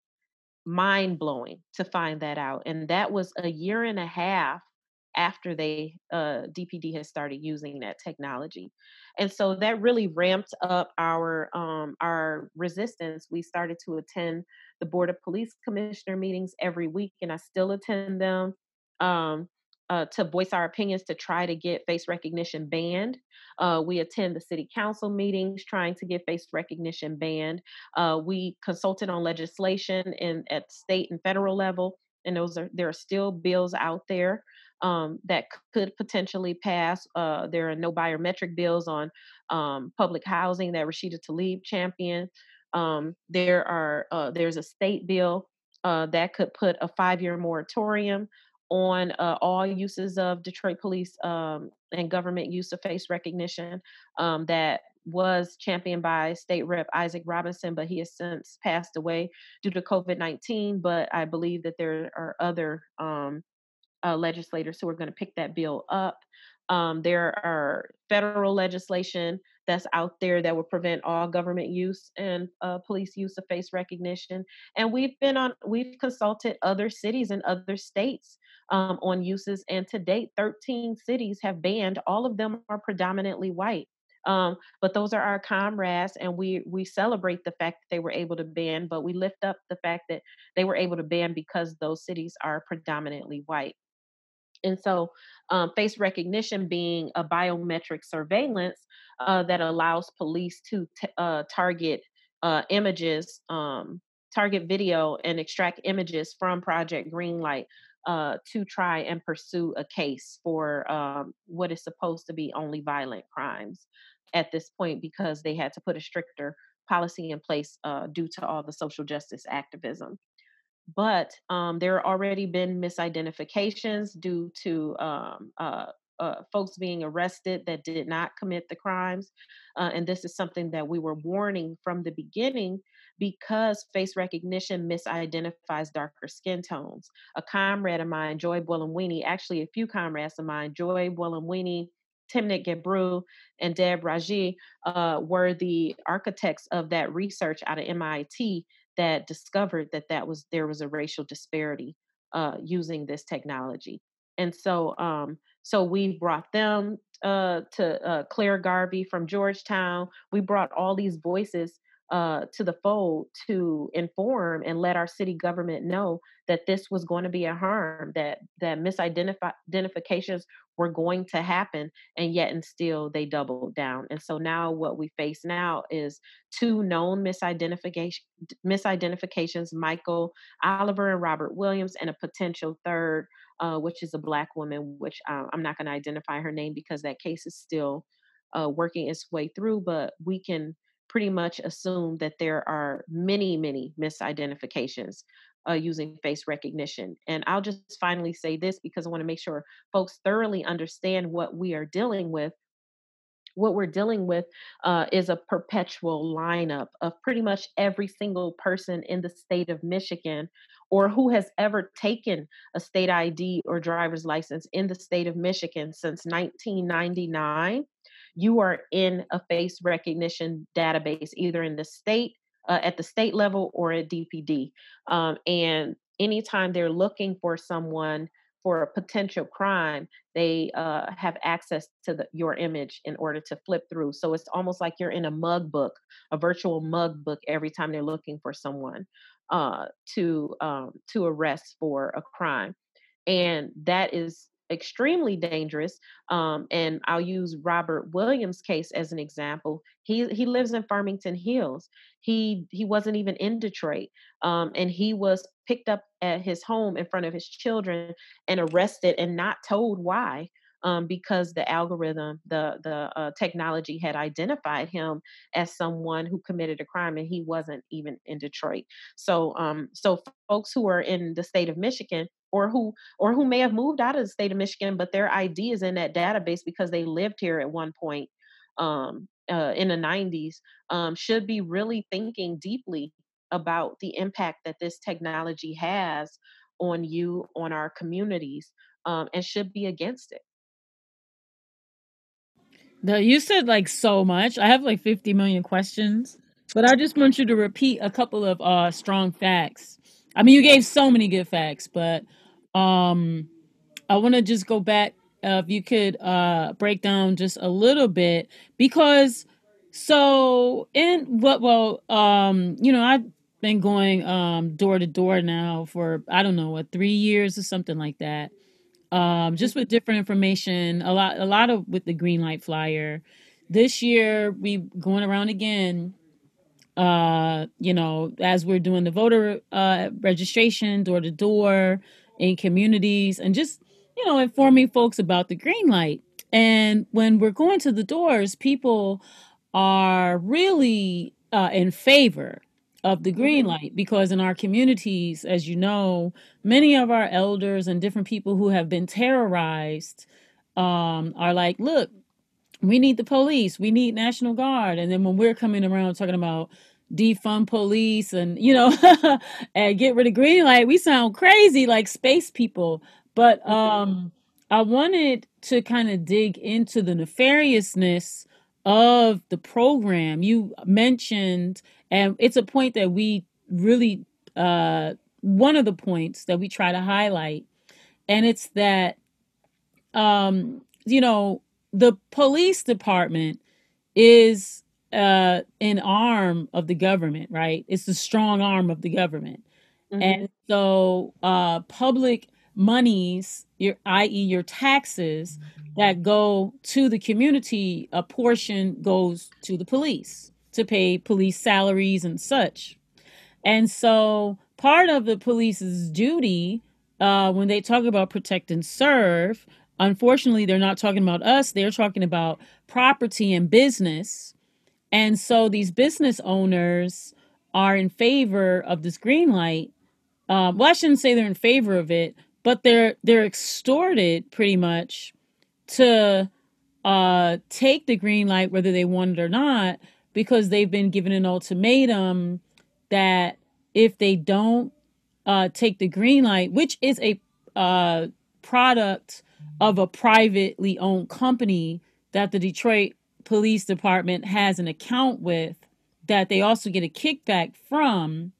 Mind blowing to find that out, and that was a year and a half after they uh, DPD has started using that technology, and so that really ramped up our um, our resistance. We started to attend the Board of Police Commissioner meetings every week, and I still attend them. Um, uh, to voice our opinions to try to get face recognition banned. Uh, we attend the city council meetings trying to get face recognition banned. Uh, we consulted on legislation in at state and federal level, and those are there are still bills out there um, that could potentially pass. Uh, there are no biometric bills on um, public housing that Rashida Tlaib championed. Um, there are uh, there's a state bill uh, that could put a five-year moratorium on uh, all uses of Detroit police um, and government use of face recognition um, that was championed by State Rep Isaac Robinson, but he has since passed away due to COVID 19. But I believe that there are other um, uh, legislators who are going to pick that bill up. Um, there are federal legislation that's out there that will prevent all government use and uh, police use of face recognition. And we've been on, we've consulted other cities and other states um, on uses. And to date, 13 cities have banned. All of them are predominantly white. Um, but those are our comrades, and we we celebrate the fact that they were able to ban. But we lift up the fact that they were able to ban because those cities are predominantly white. And so, um, face recognition being a biometric surveillance uh, that allows police to t- uh, target uh, images, um, target video, and extract images from Project Greenlight uh, to try and pursue a case for um, what is supposed to be only violent crimes at this point because they had to put a stricter policy in place uh, due to all the social justice activism. But um, there have already been misidentifications due to um, uh, uh, folks being arrested that did not commit the crimes. Uh, and this is something that we were warning from the beginning because face recognition misidentifies darker skin tones. A comrade of mine, Joy Buolamwini, actually a few comrades of mine, Joy Buolamwini, Timnit Gebru, and Deb Raji, uh, were the architects of that research out of MIT that discovered that that was there was a racial disparity uh, using this technology. And so, um, so we brought them uh, to uh, Clare Garvie from Georgetown. We brought all these voices uh, to the fold to inform and let our city government know that this was going to be a harm, that that misidentifications were going to happen, and yet and still they doubled down. And so now what we face now is two known misidentification misidentifications: Michael Oliver and Robert Williams, and a potential third, uh, which is a black woman, which uh, I'm not going to identify her name because that case is still uh, working its way through, but we can pretty much assume that there are many, many misidentifications uh, using face recognition. And I'll just finally say this because I want to make sure folks thoroughly understand what we are dealing with. What we're dealing with uh, is a perpetual lineup of pretty much every single person in the state of Michigan or who has ever taken a state ID or driver's license in the state of Michigan since 1999 you are in a face recognition database, either in the state, uh, at the state level, or at DPD. Um, and anytime they're looking for someone for a potential crime, they uh, have access to the, your image in order to flip through. So it's almost like you're in a mug book, a virtual mug book, every time they're looking for someone uh, to um, to arrest for a crime, and that is extremely dangerous. Um, and I'll use Robert Williams' case as an example. He he lives in Farmington Hills. He he wasn't even in Detroit, um, and he was picked up at his home in front of his children and arrested and not told why. Um, because the algorithm, the the uh, technology had identified him as someone who committed a crime, and he wasn't even in Detroit. So, um, so folks who are in the state of Michigan or who or who may have moved out of the state of Michigan, but their ID is in that database because they lived here at one point um, uh, in the 90s, um, should be really thinking deeply about the impact that this technology has on you, on our communities, um, and should be against it. No, you said like so much. I have like 50 million questions, but I just want you to repeat a couple of uh strong facts. I mean, you gave so many good facts, but um, I want to just go back. Uh, if you could uh, break down just a little bit, because so in what well, um, you know, I've been going um door to door now for I don't know what three years or something like that. Um, just with different information, a lot, a lot of with the green light flyer. This year we going around again uh you know as we're doing the voter uh registration door to door in communities and just, you know, informing folks about the green light. And when we're going to the doors, people are really uh, in favor of the green mm-hmm. light because in our communities, as you know, many of our elders and different people who have been terrorized um, are like, look, we need the police, we need National Guard. And then when we're coming around talking about defund police and you know [laughs] and get rid of green light we sound crazy like space people but mm-hmm. um i wanted to kind of dig into the nefariousness of the program you mentioned and it's a point that we really uh one of the points that we try to highlight and it's that um you know the police department is uh, an arm of the government, right? It's the strong arm of the government. Mm-hmm. And so uh, public monies, your i.e. your taxes that go to the community, a portion goes to the police to pay police salaries and such. And so part of the police's duty uh, when they talk about protect and serve, unfortunately, they're not talking about us. They're talking about property and business and so these business owners are in favor of this green light um, well, I shouldn't say they're in favor of it, but they're they're extorted pretty much to uh, take the green light whether they want it or not because they've been given an ultimatum that if they don't uh, take the green light, which is a uh, product of a privately owned company that the Detroit Police Department has an account with, that they also get a kickback from.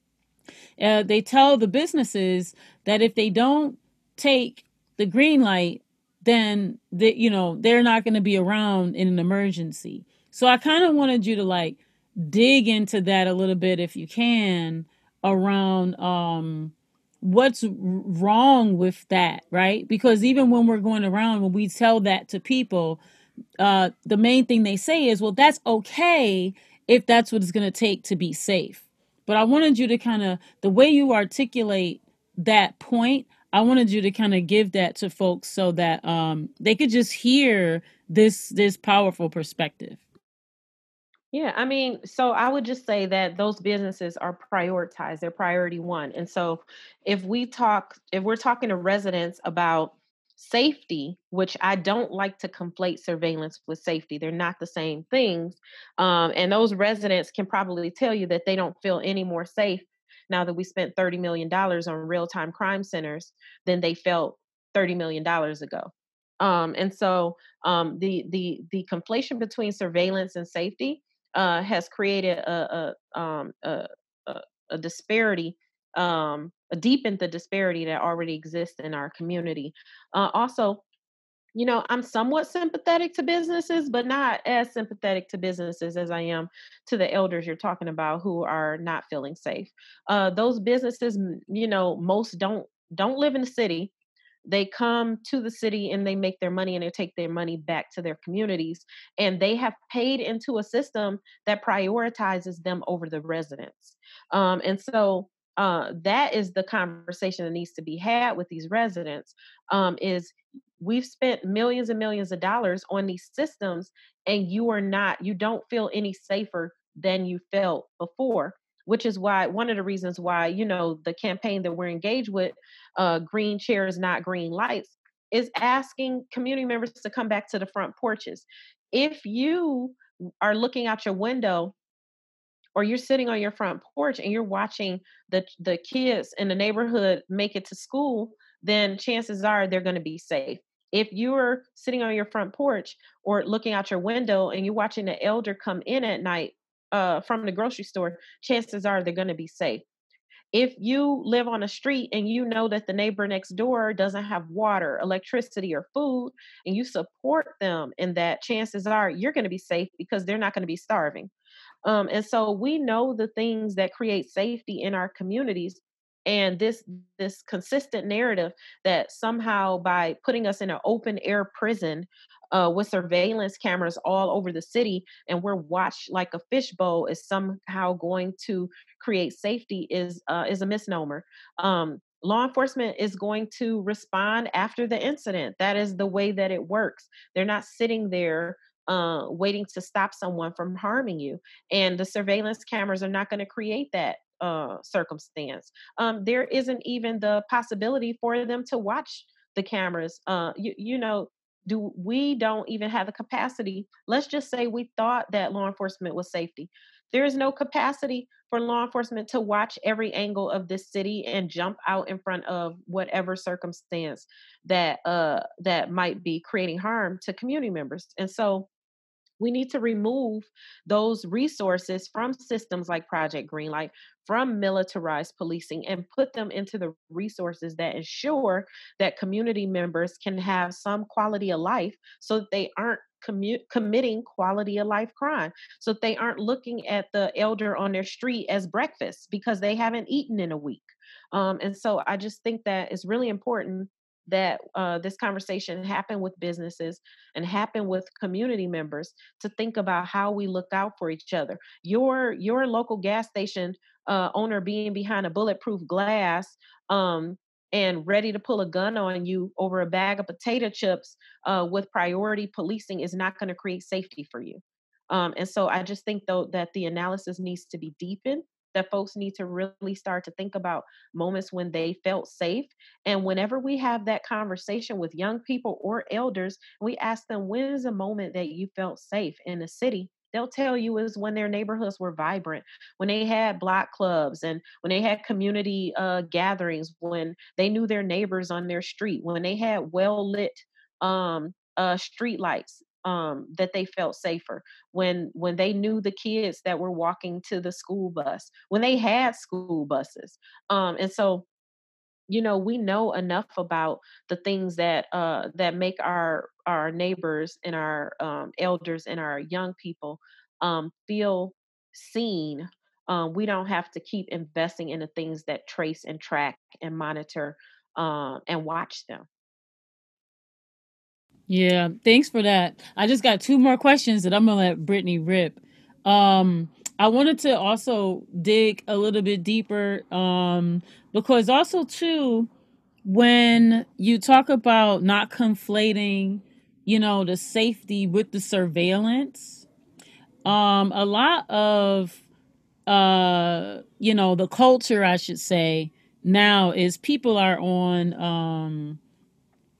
Uh, they tell the businesses that if they don't take the green light, then you know they're not going to be around in an emergency. So I kind of wanted you to like dig into that a little bit if you can around um what's wrong with that, right? Because even when we're going around when we tell that to people, uh the main thing they say is, well, that's okay if that's what it's going to take to be safe. But I wanted you to kind of the way you articulate that point, I wanted you to kind of give that to folks so that um they could just hear this this powerful perspective. Yeah, I mean, so I would just say that those businesses are prioritized. They're priority one. And so if we talk, if we're talking to residents about safety, which I don't like to conflate surveillance with safety, they're not the same things. Um, and those residents can probably tell you that they don't feel any more safe now that we spent $30 million on real time crime centers than they felt $30 million ago. Um, and so um, the the the conflation between surveillance and safety uh, has created a a, um, a, a, disparity, um, deepened the disparity that already exists in our community. Uh, also, you know, I'm somewhat sympathetic to businesses, but not as sympathetic to businesses as I am to the elders you're talking about who are not feeling safe. Uh, those businesses, you know, most don't don't live in the city they come to the city and they make their money and they take their money back to their communities and they have paid into a system that prioritizes them over the residents. Um, and so uh, that is the conversation that needs to be had with these residents um, is we've spent millions and millions of dollars on these systems and you are not you don't feel any safer than you felt before which is why one of the reasons why you know the campaign that we're engaged with uh, green chairs not green lights is asking community members to come back to the front porches. If you are looking out your window or you're sitting on your front porch and you're watching the the kids in the neighborhood make it to school then chances are they're going to be safe. If you're sitting on your front porch or looking out your window and you're watching the elder come in at night uh, from the grocery store, chances are they're going to be safe. If you live on a street and you know that the neighbor next door doesn't have water, electricity, or food, and you support them in that, chances are you're going to be safe because they're not going to be starving. Um, and so we know the things that create safety in our communities and this this consistent narrative that somehow by putting us in an open air prison uh, with surveillance cameras all over the city and we're watched like a fishbowl is somehow going to create safety is uh, is a misnomer um, law enforcement is going to respond after the incident that is the way that it works they're not sitting there uh, waiting to stop someone from harming you and the surveillance cameras are not going to create that uh, circumstance. Um, there isn't even the possibility for them to watch the cameras. Uh, you, you know, do we don't even have the capacity? Let's just say we thought that law enforcement was safety. There is no capacity for law enforcement to watch every angle of this city and jump out in front of whatever circumstance that uh that might be creating harm to community members. And so we need to remove those resources from systems like Project Greenlight, from militarized policing, and put them into the resources that ensure that community members can have some quality of life so that they aren't commu- committing quality of life crime, so that they aren't looking at the elder on their street as breakfast because they haven't eaten in a week. Um, and so I just think that it's really important that uh, this conversation happen with businesses and happen with community members to think about how we look out for each other. Your your local gas station uh, owner being behind a bulletproof glass um, and ready to pull a gun on you over a bag of potato chips uh, with priority policing is not going to create safety for you. Um, and so I just think though that the analysis needs to be deepened that folks need to really start to think about moments when they felt safe. And whenever we have that conversation with young people or elders, we ask them, when is a moment that you felt safe in the city? They'll tell you is when their neighborhoods were vibrant, when they had block clubs and when they had community uh, gatherings, when they knew their neighbors on their street, when they had well lit um, uh, street lights um, that they felt safer. When when they knew the kids that were walking to the school bus when they had school buses um, and so you know we know enough about the things that uh, that make our our neighbors and our um, elders and our young people um, feel seen um, we don't have to keep investing in the things that trace and track and monitor uh, and watch them yeah, thanks for that. I just got two more questions that I'm gonna let Brittany rip. Um, I wanted to also dig a little bit deeper um, because also too, when you talk about not conflating, you know, the safety with the surveillance, um, a lot of uh, you know, the culture, I should say, now is people are on um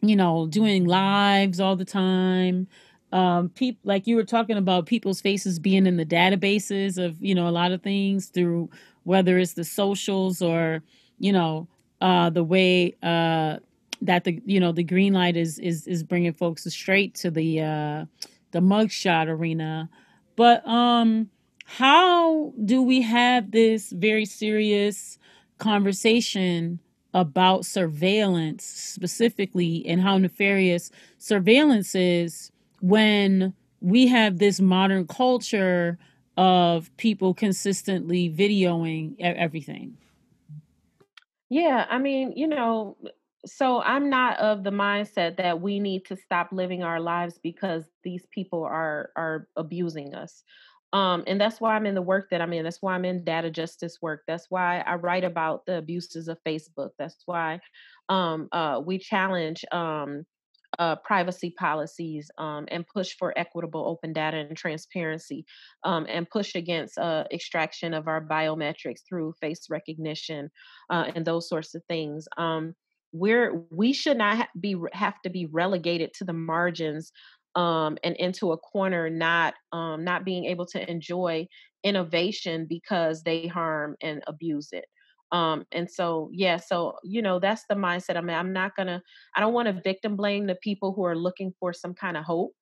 you know, doing lives all the time. Um, people like you were talking about people's faces being in the databases of you know a lot of things through whether it's the socials or you know uh, the way uh, that the you know the green light is is is bringing folks straight to the uh, the mugshot arena. But um, how do we have this very serious conversation about surveillance specifically and how nefarious surveillance is when we have this modern culture of people consistently videoing everything. Yeah, I mean, you know, so I'm not of the mindset that we need to stop living our lives because these people are are abusing us. Um, and that's why I'm in the work that I'm in. That's why I'm in data justice work. That's why I write about the abuses of Facebook. That's why um, uh, we challenge um, uh, privacy policies um, and push for equitable open data and transparency um, and push against uh, extraction of our biometrics through face recognition uh, and those sorts of things. Um, we're we should not be have to be relegated to the margins um, and into a corner, not um, not being able to enjoy innovation because they harm and abuse it. Um, and so, yeah, so you know, that's the mindset. I mean, I'm not gonna, I don't want to victim blame the people who are looking for some kind of hope.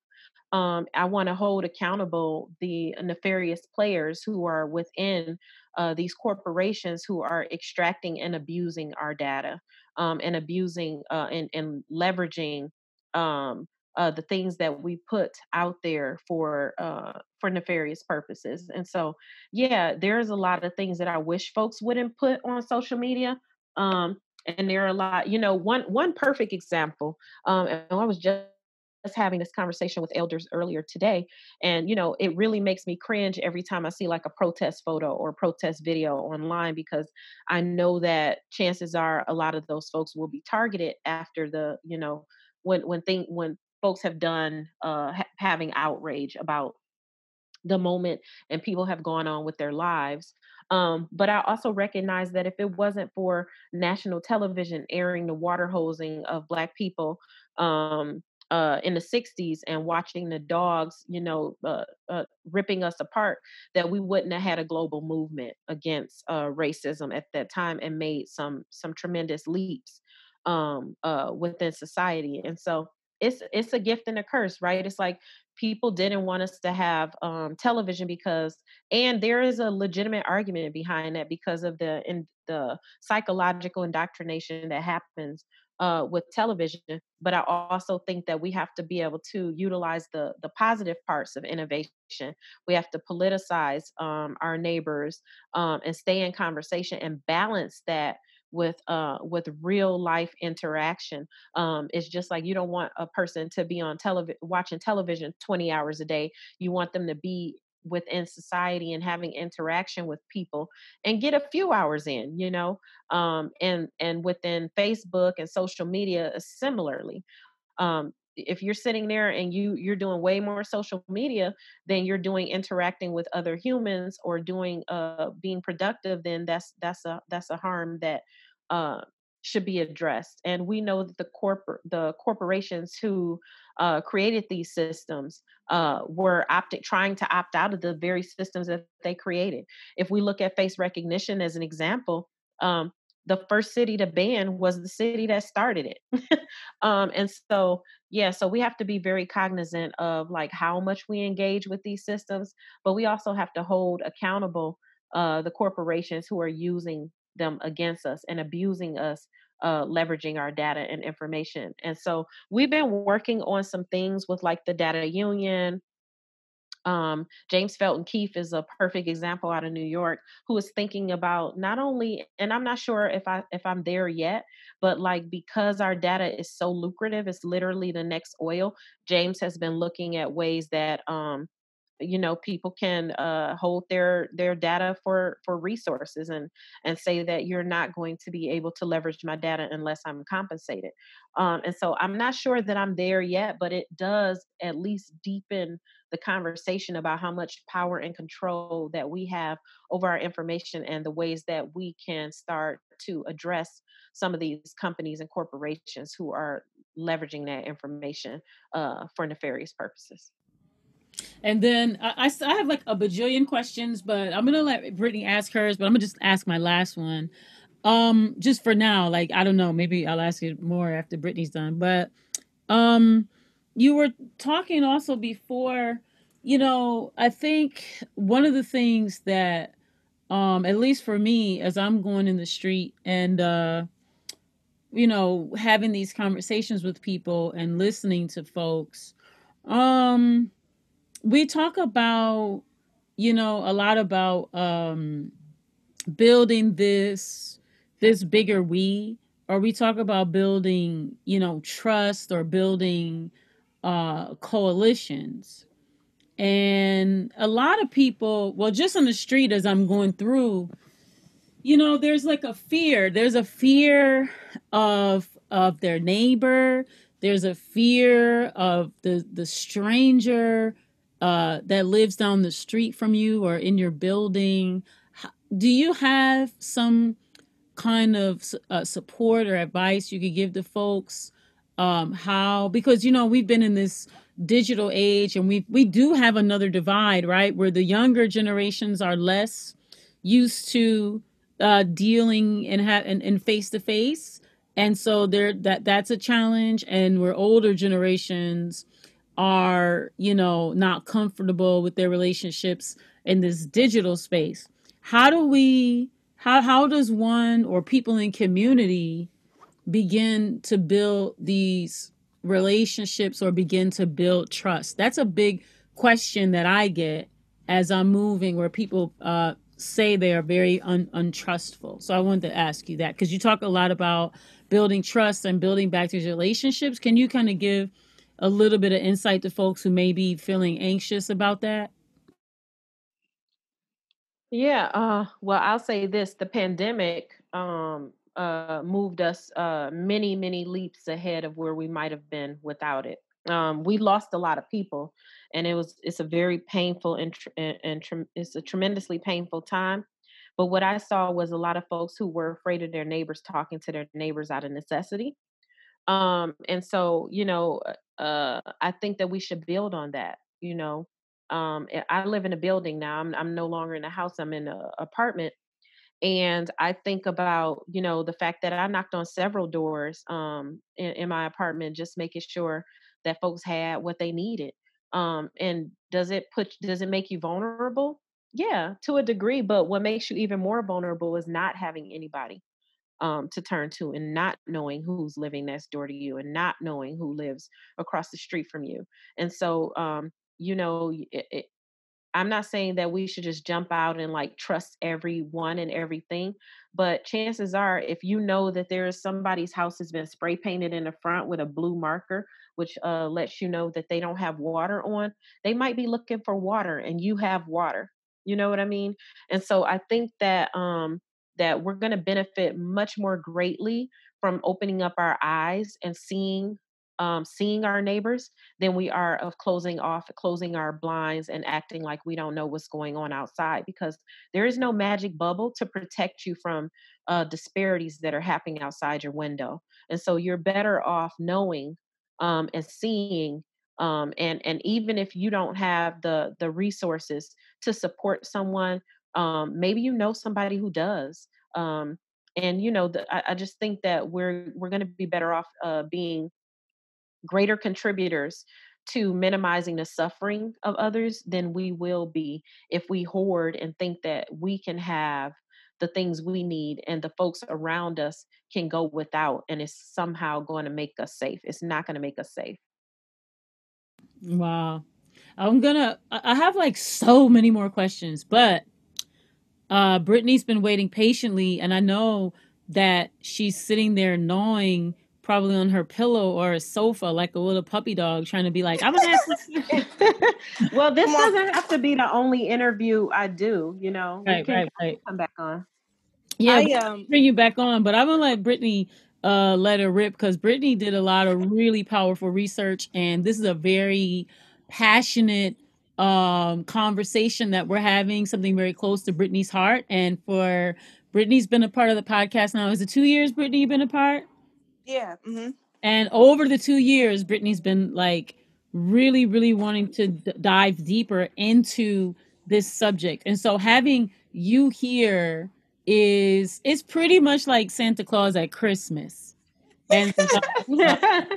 Um, I want to hold accountable the nefarious players who are within uh, these corporations who are extracting and abusing our data um, and abusing uh, and, and leveraging um, uh, the things that we put out there for uh, for nefarious purposes. And so, yeah, there's a lot of things that I wish folks wouldn't put on social media. Um, and there are a lot, you know, one one perfect example. Um, and I was just having this conversation with elders earlier today and you know it really makes me cringe every time i see like a protest photo or protest video online because i know that chances are a lot of those folks will be targeted after the you know when when thing when folks have done uh, ha- having outrage about the moment and people have gone on with their lives. Um, but I also recognize that if it wasn't for national television airing the water hosing of Black people um, uh, in the 60s and watching the dogs, you know, uh, uh, ripping us apart, that we wouldn't have had a global movement against uh, racism at that time and made some some tremendous leaps um, uh, within society. And so it's it's a gift and a curse, right? It's like people didn't want us to have um, television because, and there is a legitimate argument behind that because of the in the psychological indoctrination that happens uh, with television. But I also think that we have to be able to utilize the the positive parts of innovation. We have to politicize um, our neighbors um, and stay in conversation and balance that with uh with real life interaction um it's just like you don't want a person to be on television watching television 20 hours a day. You want them to be within society and having interaction with people and get a few hours in you know um and and within facebook and social media uh, similarly. Um if you're sitting there and you you're doing way more social media than you're doing interacting with other humans or doing uh being productive then that's that's a that's a harm that uh should be addressed and we know that the corporate the corporations who uh, created these systems uh, were opting trying to opt out of the very systems that they created if we look at face recognition as an example um, the first city to ban was the city that started it. [laughs] um, and so, yeah, so we have to be very cognizant of like how much we engage with these systems, but we also have to hold accountable uh, the corporations who are using them against us and abusing us uh, leveraging our data and information. And so we've been working on some things with like the data union, um, James Felton Keith is a perfect example out of New York who is thinking about not only, and I'm not sure if I if I'm there yet, but like because our data is so lucrative, it's literally the next oil. James has been looking at ways that um, you know people can uh, hold their their data for for resources and and say that you're not going to be able to leverage my data unless i'm compensated um, and so i'm not sure that i'm there yet but it does at least deepen the conversation about how much power and control that we have over our information and the ways that we can start to address some of these companies and corporations who are leveraging that information uh, for nefarious purposes. And then I, I, have like a bajillion questions, but I'm gonna let Brittany ask hers. But I'm gonna just ask my last one, um, just for now. Like I don't know, maybe I'll ask it more after Brittany's done. But um, you were talking also before. You know, I think one of the things that, um, at least for me, as I'm going in the street and uh, you know, having these conversations with people and listening to folks, um we talk about you know a lot about um building this this bigger we or we talk about building you know trust or building uh coalitions. And a lot of people well just on the street as i'm going through you know there's like a fear. There's a fear of of their neighbor. There's a fear of the the stranger uh, that lives down the street from you or in your building, do you have some kind of uh, support or advice you could give to folks? Um, how because you know we've been in this digital age and we we do have another divide right where the younger generations are less used to uh, dealing and have and face to face and so there that that's a challenge and we're older generations are, you know, not comfortable with their relationships in this digital space. How do we how how does one or people in community begin to build these relationships or begin to build trust? That's a big question that I get as I'm moving where people uh, say they are very un- untrustful. So I wanted to ask you that because you talk a lot about building trust and building back these relationships. Can you kind of give a little bit of insight to folks who may be feeling anxious about that? Yeah, uh, well, I'll say this: the pandemic um, uh, moved us uh, many, many leaps ahead of where we might have been without it. Um, we lost a lot of people, and it was it's a very painful and, and, and it's a tremendously painful time. But what I saw was a lot of folks who were afraid of their neighbors talking to their neighbors out of necessity. Um, and so, you know, uh, I think that we should build on that. You know, um, eh, I live in a building now. I'm I'm no longer in a house. I'm in an apartment, and I think about you know the fact that I knocked on several doors um, in, in my apartment, just making sure that folks had what they needed. Um, and does it put does it make you vulnerable? Yeah, to a degree. But what makes you even more vulnerable is not having anybody um, to turn to and not knowing who's living next door to you and not knowing who lives across the street from you. And so, um, you know, it, it, I'm not saying that we should just jump out and like trust everyone and everything, but chances are, if you know that there is somebody's house has been spray painted in the front with a blue marker, which uh, lets you know that they don't have water on, they might be looking for water and you have water. You know what I mean? And so I think that um, that we're going to benefit much more greatly from opening up our eyes and seeing um, seeing our neighbors than we are of closing off, closing our blinds, and acting like we don't know what's going on outside because there is no magic bubble to protect you from uh, disparities that are happening outside your window. And so you're better off knowing um, and seeing. Um, and and even if you don't have the the resources to support someone, um, maybe you know somebody who does. Um, and you know, the, I, I, just think that we're we're going to be better off uh, being greater contributors to minimizing the suffering of others than we will be if we hoard and think that we can have the things we need and the folks around us can go without and it's somehow going to make us safe. It's not going to make us safe. Wow. I'm gonna I have like so many more questions, but uh Brittany's been waiting patiently and I know that she's sitting there knowing probably on her pillow or a sofa like a little puppy dog trying to be like i'm gonna ask [laughs] well this doesn't have to be the only interview i do you know? Right right right. come back on. Yeah I, um, bring you back on but i'm gonna let brittany uh let her rip because brittany did a lot of really powerful research and this is a very passionate um conversation that we're having something very close to brittany's heart and for brittany's been a part of the podcast now is it two years brittany been a part yeah. Mm-hmm. And over the two years, Brittany's been like really, really wanting to d- dive deeper into this subject. And so having you here is it's pretty much like Santa Claus at Christmas. [laughs] And [laughs]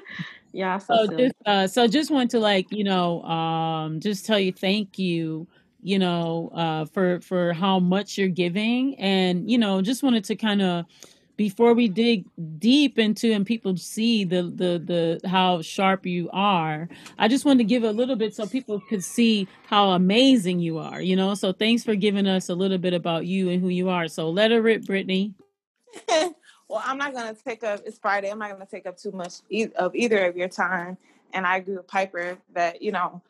yeah, so, so just uh, so just want to like you know um, just tell you thank you you know uh, for for how much you're giving. And you know just wanted to kind of before we dig deep into and people see the the the how sharp you are i just wanted to give a little bit so people could see how amazing you are you know? So thanks for giving us a little bit about you and who you are. So let her rip brittany [laughs] well i'm not going to take up it's friday i'm not going to take up too much of either of your time and i agree with piper that you know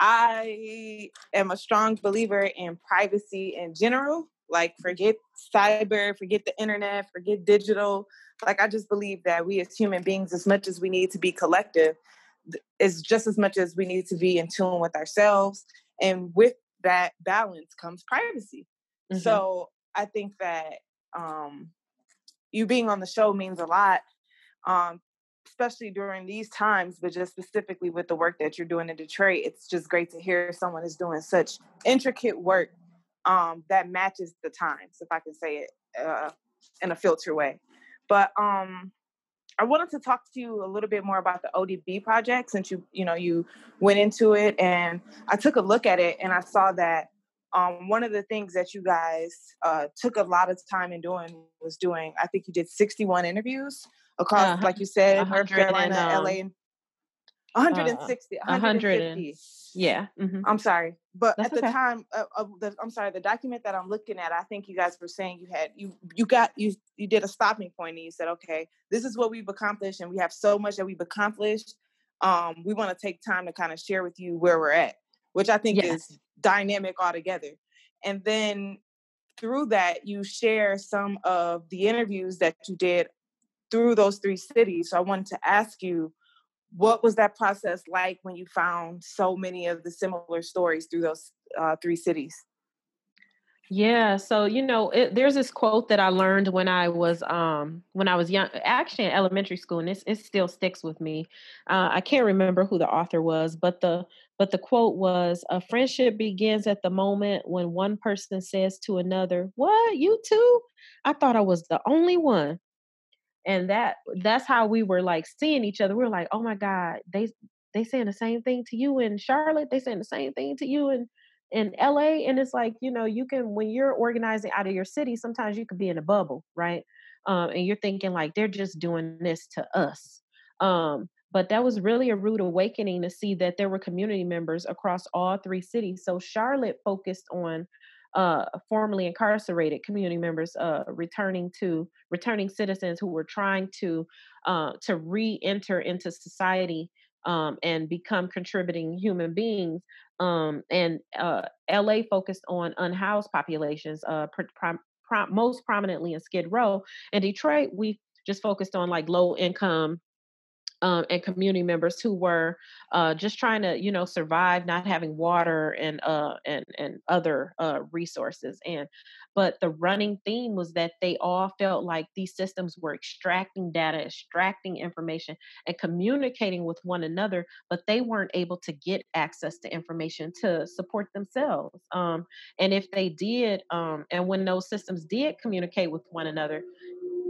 i am a strong believer in privacy in general like, forget cyber, forget the internet, forget digital. Like, I just believe that we as human beings, as much as we need to be collective, is just as much as we need to be in tune with ourselves. And with that balance comes privacy. Mm-hmm. So I think that um, you being on the show means a lot, um, especially during these times, but just specifically with the work that you're doing in Detroit. It's just great to hear someone is doing such intricate work um, that matches the times, if I can say it uh, in a filter way. But um, I wanted to talk to you a little bit more about the ODB project since you you know you went into it, and I took a look at it and I saw that um, one of the things that you guys uh, took a lot of time in doing was doing. I think you did 61 interviews across, uh, like you said, North Carolina, and, um, LA, and 160, uh, 150. Yeah. Mm-hmm. I'm sorry, but That's at the okay. time of, of, the, I'm sorry, the document that I'm looking at, I think you guys were saying you had you you got you you did a stopping point and you said, okay, this is what we've accomplished, and we have so much that we've accomplished. Um, we want to take time to kind of share with you where we're at, which I think yes. is dynamic altogether. And then through that, you share some of the interviews that you did through those three cities. So I wanted to ask you what was that process like when you found so many of the similar stories through those uh, three cities? Yeah, so you know, it, there's this quote that I learned when I was um when I was young, actually in elementary school, and it, it still sticks with me. Uh, I can't remember who the author was, but the but the quote was, "A friendship begins at the moment when one person says to another, "What you too? I thought I was the only one." and that that's how we were like seeing each other we were like oh my god they they saying the same thing to you in charlotte they saying the same thing to you in in la and it's like you know you can when you're organizing out of your city sometimes you could be in a bubble right? Um, and you're thinking like they're just doing this to us. Um, but that was really a rude awakening to see that there were community members across all three cities. So charlotte focused on uh, formerly incarcerated community members uh, returning to returning citizens who were trying to uh, to re-enter into society um, and become contributing human beings. Um, and uh, LA focused on unhoused populations, uh, pr- pr- most prominently in Skid Row. And Detroit, we just focused on like low income um, and community members who were uh, just trying to, you know, survive, not having water and uh, and and other uh, resources. And but the running theme was that they all felt like these systems were extracting data, extracting information, and communicating with one another, but they weren't able to get access to information to support themselves. Um, and if they did, um, and when those systems did communicate with one another,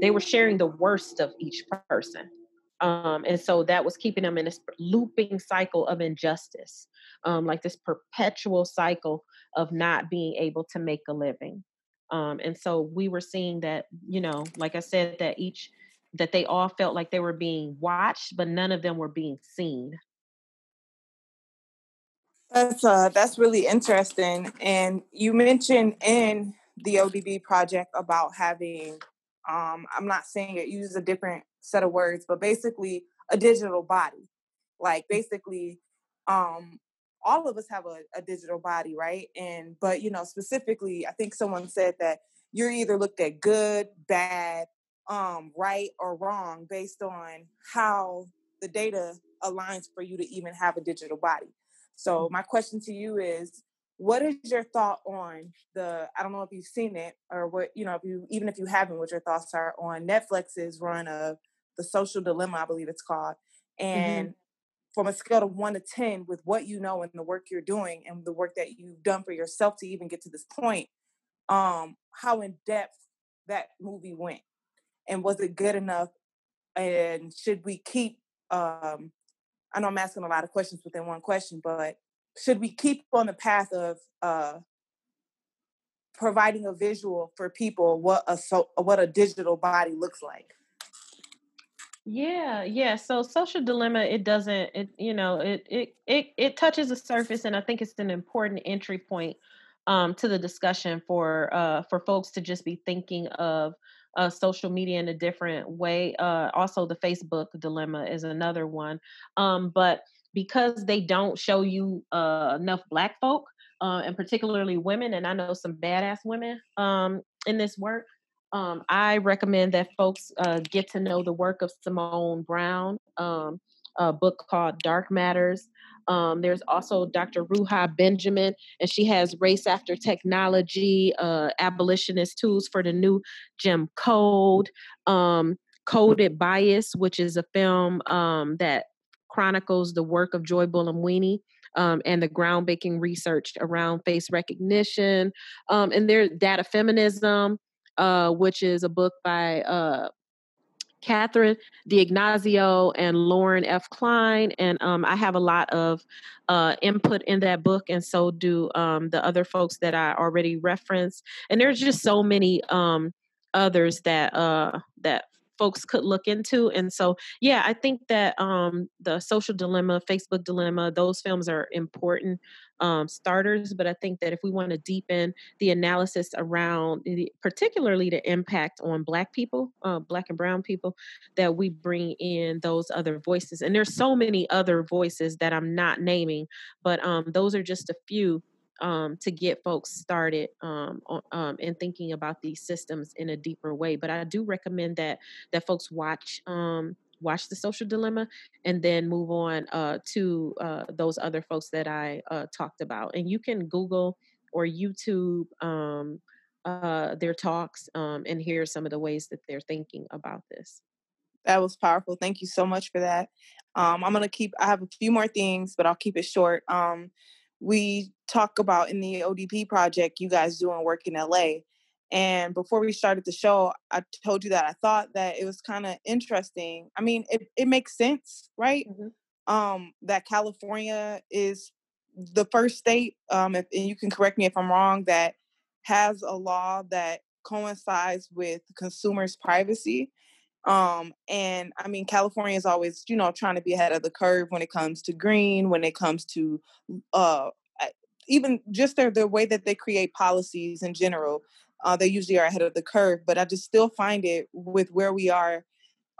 they were sharing the worst of each person. Um, and so that was keeping them in this looping cycle of injustice, um, like this perpetual cycle of not being able to make a living. Um, and so we were seeing that, you know, like I said, that each that they all felt like they were being watched, but none of them were being seen. That's uh that's really interesting. And you mentioned in the ODB project about having um I'm not saying it uses a different set of words, but basically a digital body. Like basically, um, all of us have a, a digital body, right? And but you know, specifically, I think someone said that you're either looked at good, bad, um, right, or wrong based on how the data aligns for you to even have a digital body. So my question to you is what is your thought on the i don't know if you've seen it or what you know if you even if you haven't what your thoughts are on netflix's run of the social dilemma, I believe it's called. Mm-hmm. And mm-hmm. from a scale of one to 10, with what you know and the work you're doing and the work that you've done for yourself to even get to this point, um, how in depth that movie went. And was it good enough? And should we keep, um, I know I'm asking a lot of questions within one question, but should we keep on the path of uh, providing a visual for people what a so what a digital body looks like? Yeah, yeah. So social dilemma, it doesn't, it you know, it it it it touches the surface, and I think it's an important entry point um, to the discussion for uh, for folks to just be thinking of uh, social media in a different way. Uh, also, the Facebook dilemma is another one, um, but because they don't show you uh, enough Black folk, uh, and particularly women, and I know some badass women um, in this work um, I recommend that folks uh, get to know the work of Simone Browne um, a book called Dark Matters. Um, there's also Dr. Ruha Benjamin, and she has Race After Technology, uh, Abolitionist Tools for the New Jim Code, um, Coded Bias, which is a film um, that chronicles the work of Joy Buolamwini. Um, and the groundbreaking research around face recognition. Um, and there's data feminism, uh, which is a book by uh, Catherine D'Ignazio and Lauren F. Klein. And um, I have a lot of uh, input in that book, and so do um, the other folks that I already referenced. And there's just so many um, others that uh, that folks could look into. And so, yeah, I think that um, the social dilemma, Facebook dilemma, those films are important um, starters. But I think that if we want to deepen the analysis around, the, particularly the impact on Black people, uh, Black and Brown people, that we bring in those other voices. And there's so many other voices that I'm not naming, but um, those are just a few um, to get folks started um, um, in thinking about these systems in a deeper way. But I do recommend that that folks watch um, watch the social dilemma and then move on uh, to uh, those other folks that I uh, talked about. And you can Google or YouTube um, uh, their talks um, and hear some of the ways that they're thinking about this. That was powerful. Thank you so much for that. Um, I'm gonna keep. I have a few more things, but I'll keep it short. Um, we talk about in the ODB project, you guys doing work in LA. And before we started the show, I told you that I thought that it was kind of interesting. I mean, it, it makes sense, right? Mm-hmm. Um, that California is the first state, um, if, and you can correct me if I'm wrong, that has a law that coincides with consumers' privacy. Um, and I mean, California is always, you know, trying to be ahead of the curve when it comes to green, when it comes to uh, even just their, the way that they create policies in general. Uh, they usually are ahead of the curve, but I just still find it with where we are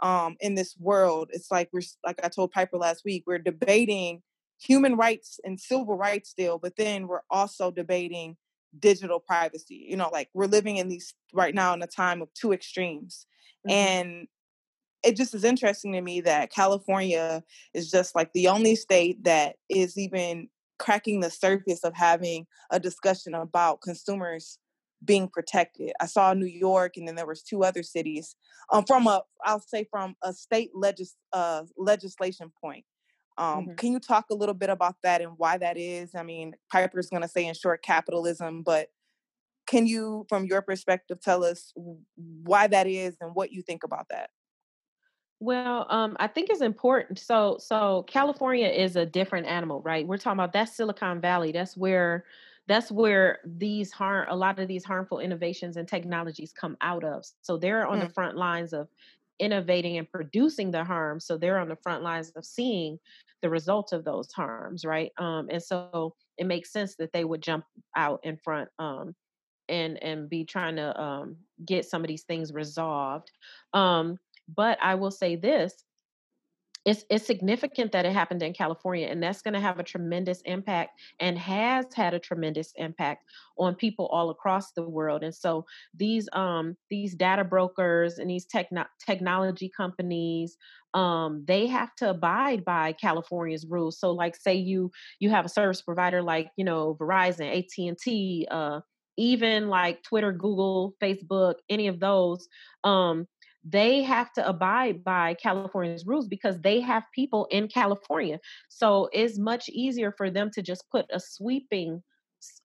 um, in this world. It's like we're, like I told Piper last week, we're debating human rights and civil rights still, but then we're also debating digital privacy. You know, like we're living in these right now in a time of two extremes. Mm-hmm. And it just is interesting to me that California is just like the only state that is even cracking the surface of having a discussion about consumers being protected. I saw New York, and then there was two other cities. Um, from a, I'll say from a state legis uh, legislation point. Um, mm-hmm. Can you talk a little bit about that and why that is? I mean, Piper's going to say in short capitalism, but can you, from your perspective, tell us why that is and what you think about that? Well, um, I think it's important. So, so California is a different animal, right? We're talking about that's Silicon Valley. That's where, that's where these harm, a lot of these harmful innovations and technologies come out of. So they're on mm. the front lines of innovating and producing the harm. So they're on the front lines of seeing the results of those harms, right? Um, and so it makes sense that they would jump out in front um, and and be trying to um, get some of these things resolved. Um, but I will say this it's it's significant that it happened in California, and that's going to have a tremendous impact and has had a tremendous impact on people all across the world. And so these um these data brokers and these techno- technology companies um they have to abide by California's rules. So like say you you have a service provider like you know Verizon, AT and T, uh, even like Twitter, Google, Facebook, any of those. Um, they have to abide by California's rules because they have people in California. So it's much easier for them to just put a sweeping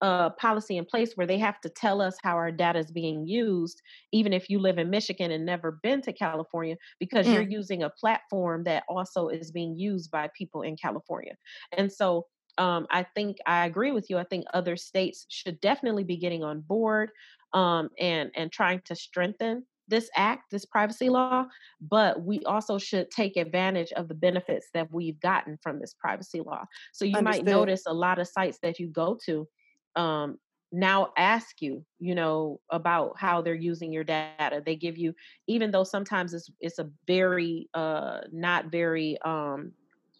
uh, policy in place where they have to tell us how our data is being used, even if you live in Michigan and never been to California, because mm. you're using a platform that also is being used by people in California. And so um, I think I agree with you. I think other states should definitely be getting on board um, and and trying to strengthen this act, this privacy law, but we also should take advantage of the benefits that we've gotten from this privacy law. So you Understood. might notice a lot of sites that you go to um, now ask you, you know, about how they're using your data. They give you, even though sometimes it's it's a very uh, not very um,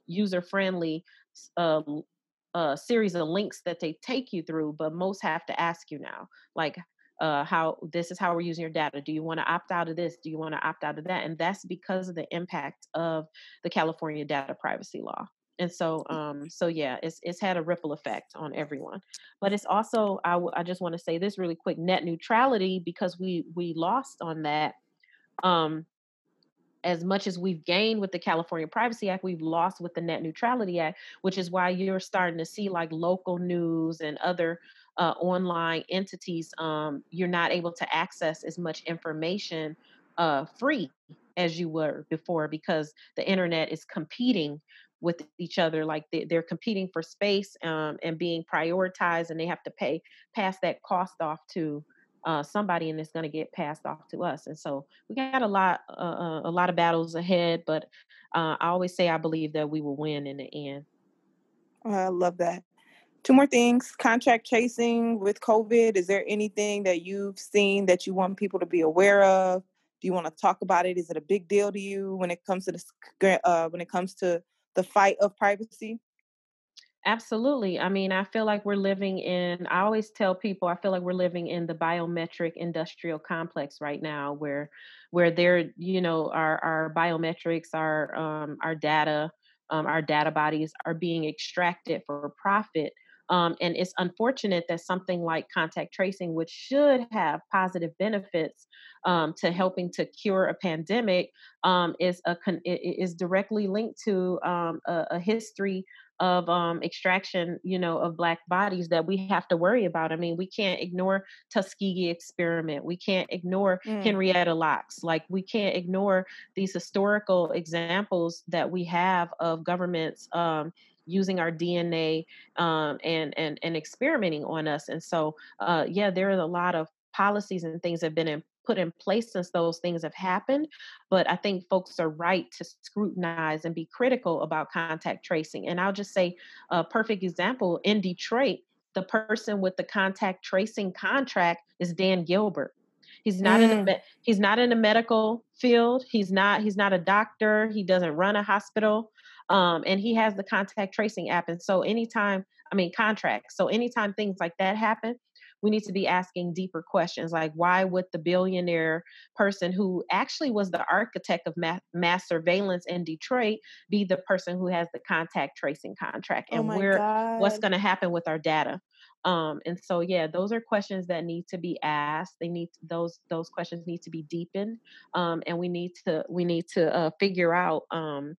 user friendly uh, uh, series of links that they take you through, but most have to ask you now, like uh, how this is how we're using your data. Do you want to opt out of this? Do you want to opt out of that? And that's because of the impact of the California data privacy law. And so, um, so yeah, it's it's had a ripple effect on everyone. But it's also, I, w- I just want to say this really quick: net neutrality, because we we lost on that. Um, as much as we've gained with the California Privacy Act, we've lost with the Net Neutrality Act, which is why you're starting to see like local news and other uh, online entities, um, you're not able to access as much information uh, free as you were before because the internet is competing with each other like they, are competing for space um, and being prioritized and they have to pay pass that cost off to uh, somebody and it's going to get passed off to us and so we got a lot uh, uh, a lot of battles ahead but uh, i always say i believe that we will win in the end. I love that two more things contract tracing with covid is there anything that you've seen that you want people to be aware of? Do you want to talk about it? Is it a big deal to you when it comes to this uh, when it comes to the fight of privacy? Absolutely i mean i feel like we're living in i always tell people i feel like we're living in the biometric industrial complex right now where where there you know our our biometrics our um our data um, our data bodies are being extracted for profit um, and it's unfortunate that something like contact tracing, which should have positive benefits um, to helping to cure a pandemic, um, is a con- is directly linked to um, a, a, history of um, extraction, you know, of black bodies that we have to worry about. I mean, we can't ignore Tuskegee experiment. We can't ignore mm. Henrietta Lacks. Like we can't ignore these historical examples that we have of governments um, using our DNA um, and and and experimenting on us. And so, uh, yeah, there are a lot of policies and things that have been in, put in place since those things have happened. But I think folks are right to scrutinize and be critical about contact tracing. And I'll just say a perfect example in Detroit. The person with the contact tracing contract is Dan Gilbert. He's not mm. in the he's not in the medical field. He's not he's not a doctor. He doesn't run a hospital. Um, and he has the contact tracing app. And so anytime, I mean, contracts. So anytime things like that happen, we need to be asking deeper questions like why would the billionaire person who actually was the architect of mass, mass surveillance in Detroit be the person who has the contact tracing contract Oh and my where what's going to happen with our data um and so yeah those are questions that need to be asked they need those those questions need to be deepened um and we need to we need to uh, figure out um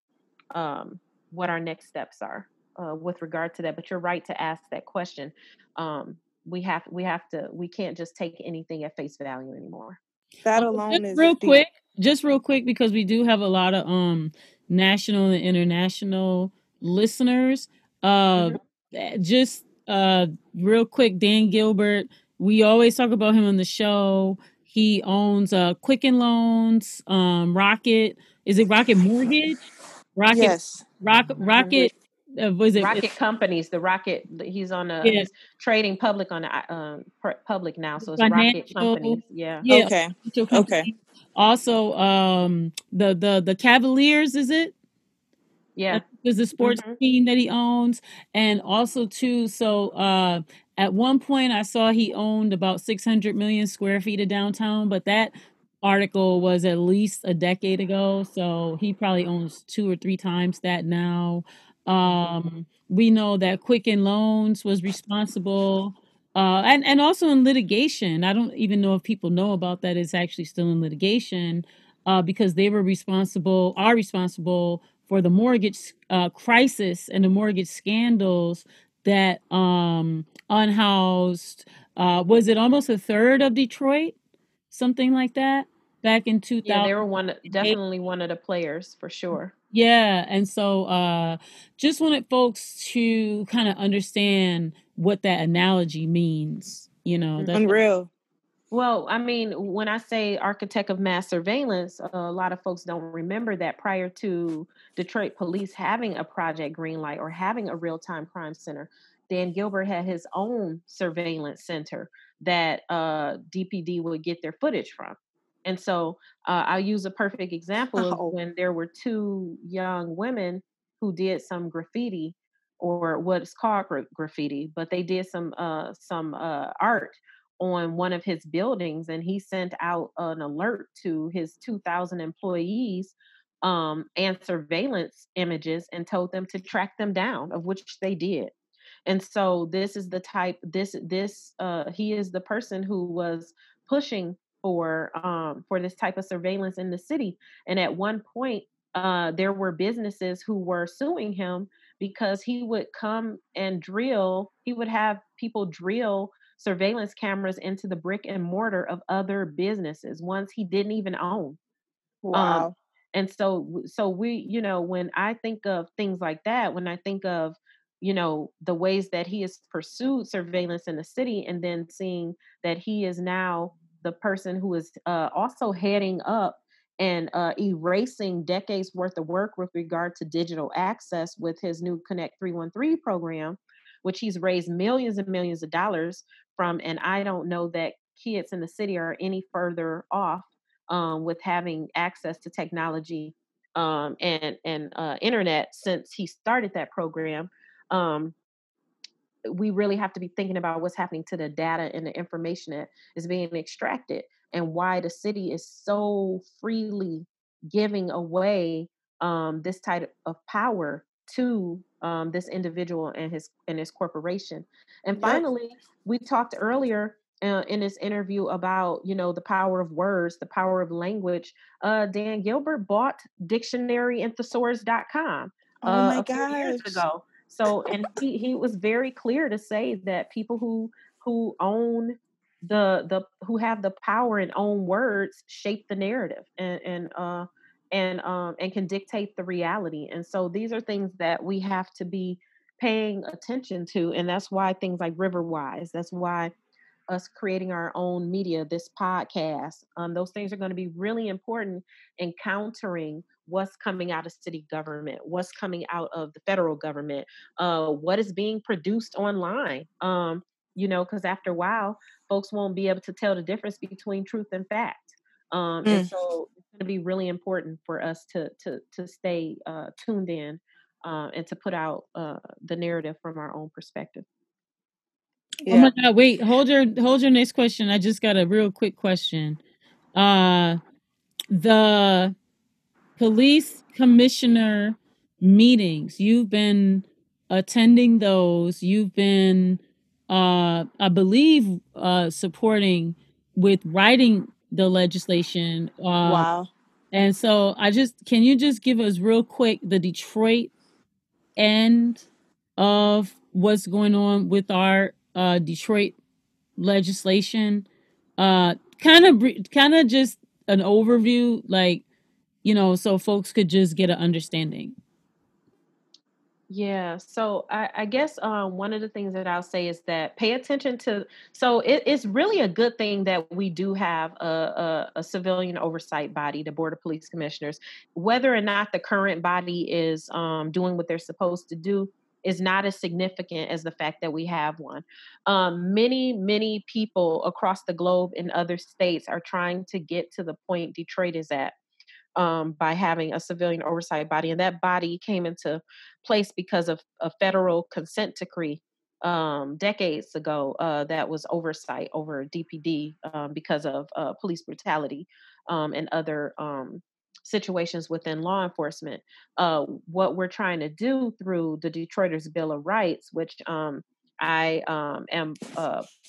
um what our next steps are uh, with regard to that but you're right to ask that question um we have we have to we can't just take anything at face value anymore That alone just is real deep. quick, just real quick, because we do have a lot of um national and international listeners. Uh, Mhm. eh, just uh, real quick, Dan Gilbert. We always talk about him on the show. He owns uh Quicken Loans, um, Rocket. Is it Rocket Mortgage? Rocket, Yes. Rock. Rocket. Uh, was it? rocket companies the rocket he's on a Yeah, he's trading public on the um public now so it's rocket companies yeah Yeah, Okay. Okay. Also, um, the the the Cavaliers. Is it? yeah There's a sports hmm team that he owns, and also too. So uh, at one point, I saw he owned about 600 million square feet of downtown, but that article was at least a decade ago. So he probably owns two or three times that now. Um, we know that Quicken Loans was responsible. Uh, and, and also in litigation. I don't even know if people know about that. It's actually still in litigation uh, because they were responsible, are responsible for the mortgage uh, crisis and the mortgage scandals that um, unhoused, uh, was it almost a third of Detroit? Something like that back in yeah they were one definitely one of the players for sure Yeah, and so uh just wanted folks to kind of understand what that analogy means. You know, that's hmm Unreal. Well, I mean, when I say architect of mass surveillance, uh, a lot of folks don't remember that prior to Detroit police having a Project Greenlight or having a real time crime center, Dan Gilbert had his own surveillance center that uh, DPD would get their footage from. And so uh, I'll use a perfect [laughs] example of Oh. when there were two young women who did some graffiti or what's called gra- graffiti, but they did some uh, some uh, art on one of his buildings and he sent out an alert to his 2000 employees um, and surveillance images and told them to track them down of which they did and so this is the type this this uh, he is the person who was pushing for um, for this type of surveillance in the city and at one point uh, there were businesses who were suing him because he would come and drill he would have people drill surveillance cameras into the brick and mortar of other businesses ones he didn't even own um Wow. and so so we you know when i think of things like that when i think of you know the ways that he has pursued surveillance in the city and then seeing that he is now the person who is uh, also heading up and uh, erasing decades worth of work with regard to digital access with his new connect 313 program which he's raised millions and millions of dollars from and i don't know that kids in the city are any further off um, with having access to technology um, and and uh, internet since he started that program. Um, we really have to be thinking about what's happening to the data and the information that is being extracted and why the city is so freely giving away um, this type of power to um, this individual and his and his corporation. And finally, we talked earlier uh, in this interview about you know the power of words, the power of language. Uh, Dan Gilbert bought dictionaryandthesaurus.com Oh uh, my a few years ago. So, and he he was very clear to say that people who who own the the who have the power and own words shape the narrative and and uh and um and can dictate the reality. And so these are things that we have to be paying attention to, and that's why things like Riverwise. That's why us creating our own media, this podcast, um, those things are going to be really important in countering what's coming out of city government, what's coming out of the federal government, uh, what is being produced online. Um, you know, because after a while, folks won't be able to tell the difference between truth and fact. Um, and Mm. so it's going to be really important for us to to to stay uh, tuned in uh, and to put out uh, the narrative from our own perspective. Yeah. Oh my god, wait, hold your hold your next question. I just got a real quick question. Uh the police commissioner meetings, you've been attending those, you've been uh I believe uh supporting with writing the legislation. Uh Wow. and so I just can you just give us real quick the Detroit end of what's going on with our uh, Detroit legislation. Uh, kind of, kind of just an overview, like you know, so folks could just get an understanding. Yeah, so I, I guess um, one of the things that I'll say is that pay attention to. So it, it's really a good thing that we do have a, a, a civilian oversight body, the Board of Police Commissioners. Whether or not the current body is um, doing what they're supposed to do is not as significant as the fact that we have one. Um, many, many people across the globe in other states are trying to get to the point Detroit is at um, by having a civilian oversight body. And that body came into place because of a federal consent decree um, decades ago uh, that was oversight over DPD um, because of uh, police brutality um, and other um, situations within law enforcement. Uh, what we're trying to do through the Detroiters Bill of Rights, which um, I um, am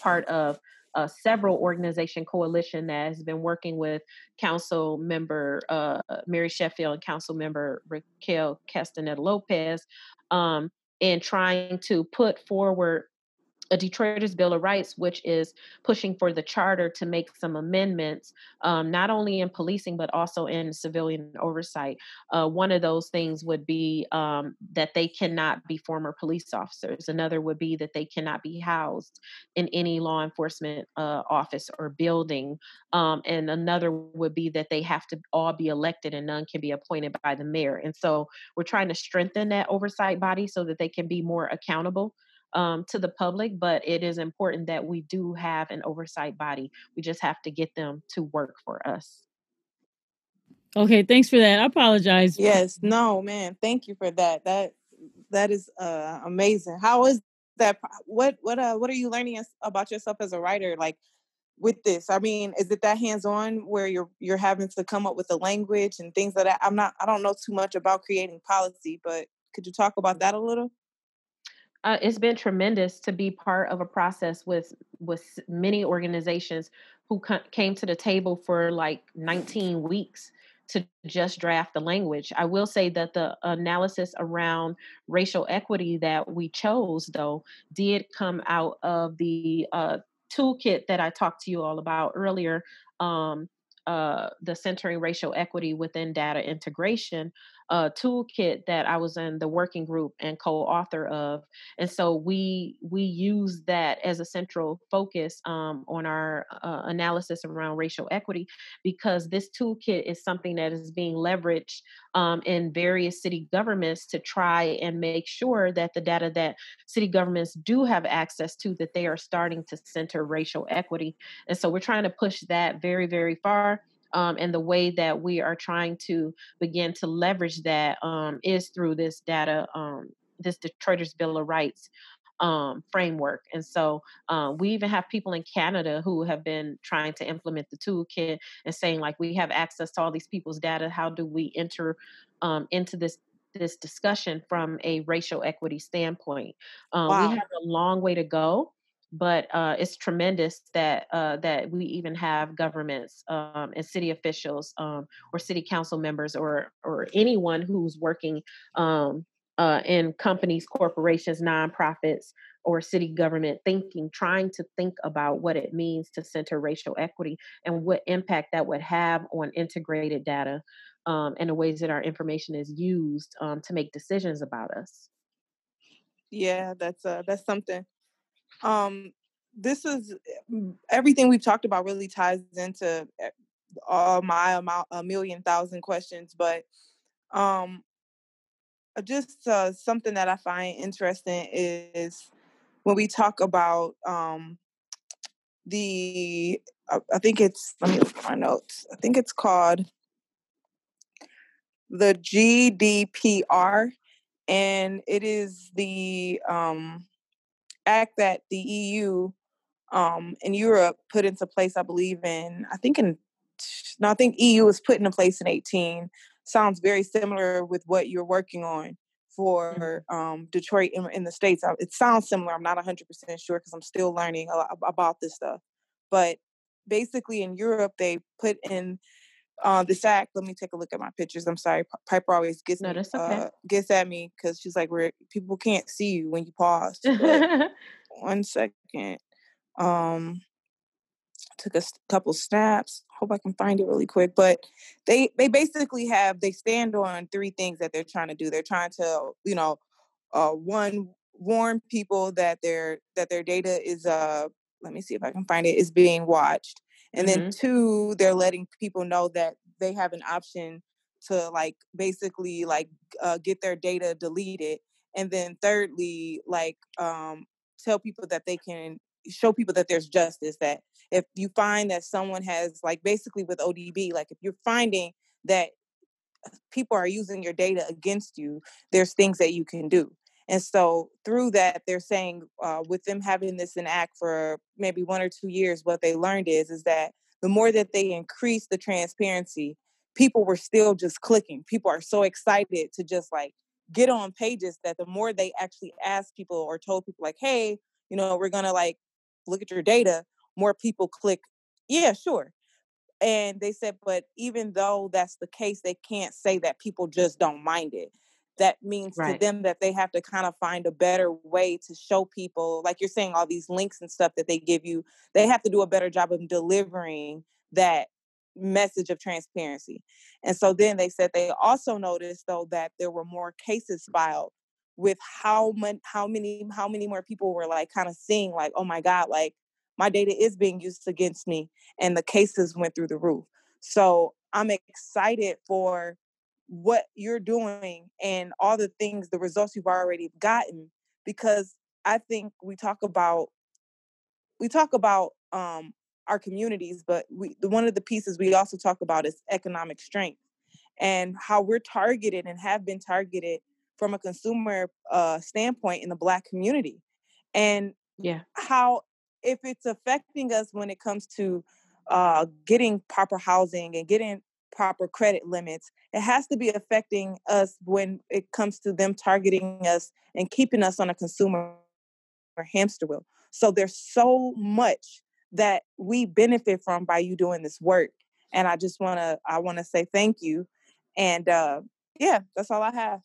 part of uh, several organization coalition that has been working with council member uh, Mary Sheffield and council member Raquel Castaneda Lopez um, in trying to put forward a Detroiters Bill of Rights, which is pushing for the charter to make some amendments, um, not only in policing, but also in civilian oversight. Uh, one of those things would be um, that they cannot be former police officers. Another would be that they cannot be housed in any law enforcement uh, office or building. Um, and another would be that they have to all be elected and none can be appointed by the mayor. And so we're trying to strengthen that oversight body so that they can be more accountable um, to the public, but it is important that we do have an oversight body. We just have to get them to work for us. Okay, thanks for that. I apologize. Yes, no, man. Thank you for that. That that is uh, amazing. How is that? What what uh what are you learning about yourself as a writer? Like with this, I mean, is it that hands on where you're you're having to come up with the language and things like that? I'm not. I don't know too much about creating policy, but could you talk about that a little? Uh, it's been tremendous to be part of a process with with many organizations who came to the table for like 19 weeks to just draft the language. I will say that the analysis around racial equity that we chose, though, did come out of the uh, toolkit that I talked to you all about earlier. Um, uh, the centering racial equity within data integration uh, toolkit that I was in the working group and co-author of, and so we we use that as a central focus um, on our uh, analysis around racial equity because this toolkit is something that is being leveraged um, in various city governments to try and make sure that the data that city governments do have access to that they are starting to center racial equity, and so we're trying to push that very very far um, and the way that we are trying to begin to leverage that um, is through this data, um, this Detroiters Bill of Rights um, framework. And so uh, we even have people in Canada who have been trying to implement the toolkit and saying, like, we have access to all these people's data. How do we enter um, into this this discussion from a racial equity standpoint? Um, wow. We have a long way to go but uh, it's tremendous that uh, that we even have governments um, and city officials um, or city council members or or anyone who's working um, uh, in companies, corporations, nonprofits, or city government thinking, trying to think about what it means to center racial equity and what impact that would have on integrated data um, and the ways that our information is used um, to make decisions about us. Yeah, that's uh, that's something um, this is mm, everything we've talked about really ties into eh, all my amount a million thousand questions, but um, uh, just uh, something that I find interesting is when we talk about um, the I, I think it's let me look at my notes. I think it's called the GDPR, and it is the um, act that the EU um, in Europe put into place, I believe in, I think in, no, I think EU was put into place in 18. Sounds very similar with what you're working on for mm-hmm. um, Detroit in, in, the States. It sounds similar. I'm not 100% sure because I'm still learning about this stuff. But basically in Europe, they put in uh, this act. Let me take a look at my pictures. I'm sorry, Piper always gets no, me, okay. uh, gets at me because she's like, "Where people can't see you when you [laughs] pause." one second. Um, took a couple snaps. Hope I can find it really quick. But they they basically have they stand on three things that they're trying to do. They're trying to you know, uh, one warn people that their that their data is uh let me see if I can find it is being watched. And mm-hmm. then two, they're letting people know that they have an option to like basically like uh, get their data deleted. And then thirdly, like um, tell people that they can show people that there's justice that if you find that someone has like basically with odb like if you're finding that people are using your data against you there's things that you can do and so through that they're saying uh, with them having this in act for maybe one or two years what they learned is is that the more that they increase the transparency people were still just clicking people are so excited to just like get on pages that the more they actually ask people or told people like hey you know we're gonna like look at your data, more people click, yeah, sure. And they said, but even though that's the case, they can't say that people just don't mind it. That means right. to them that they have to kind of find a better way to show people, like you're saying, all these links and stuff that they give you, they have to do a better job of delivering that message of transparency. And so then they said they also noticed though that there were more cases filed with how much how many how many more people were like kind of seeing like oh my god like my data is being used against me and the cases went through the roof so i'm excited for what you're doing and all the things the results you've already gotten because i think we talk about we talk about um our communities but we the one of the pieces we also talk about is economic strength and how we're targeted and have been targeted from a consumer uh, standpoint in the black community and yeah. how if it's affecting us when it comes to uh, getting proper housing and getting proper credit limits it has to be affecting us when it comes to them targeting us and keeping us on a consumer hamster wheel so there's so much that we benefit from by you doing this work and i just want to i want to say thank you and uh yeah that's all i have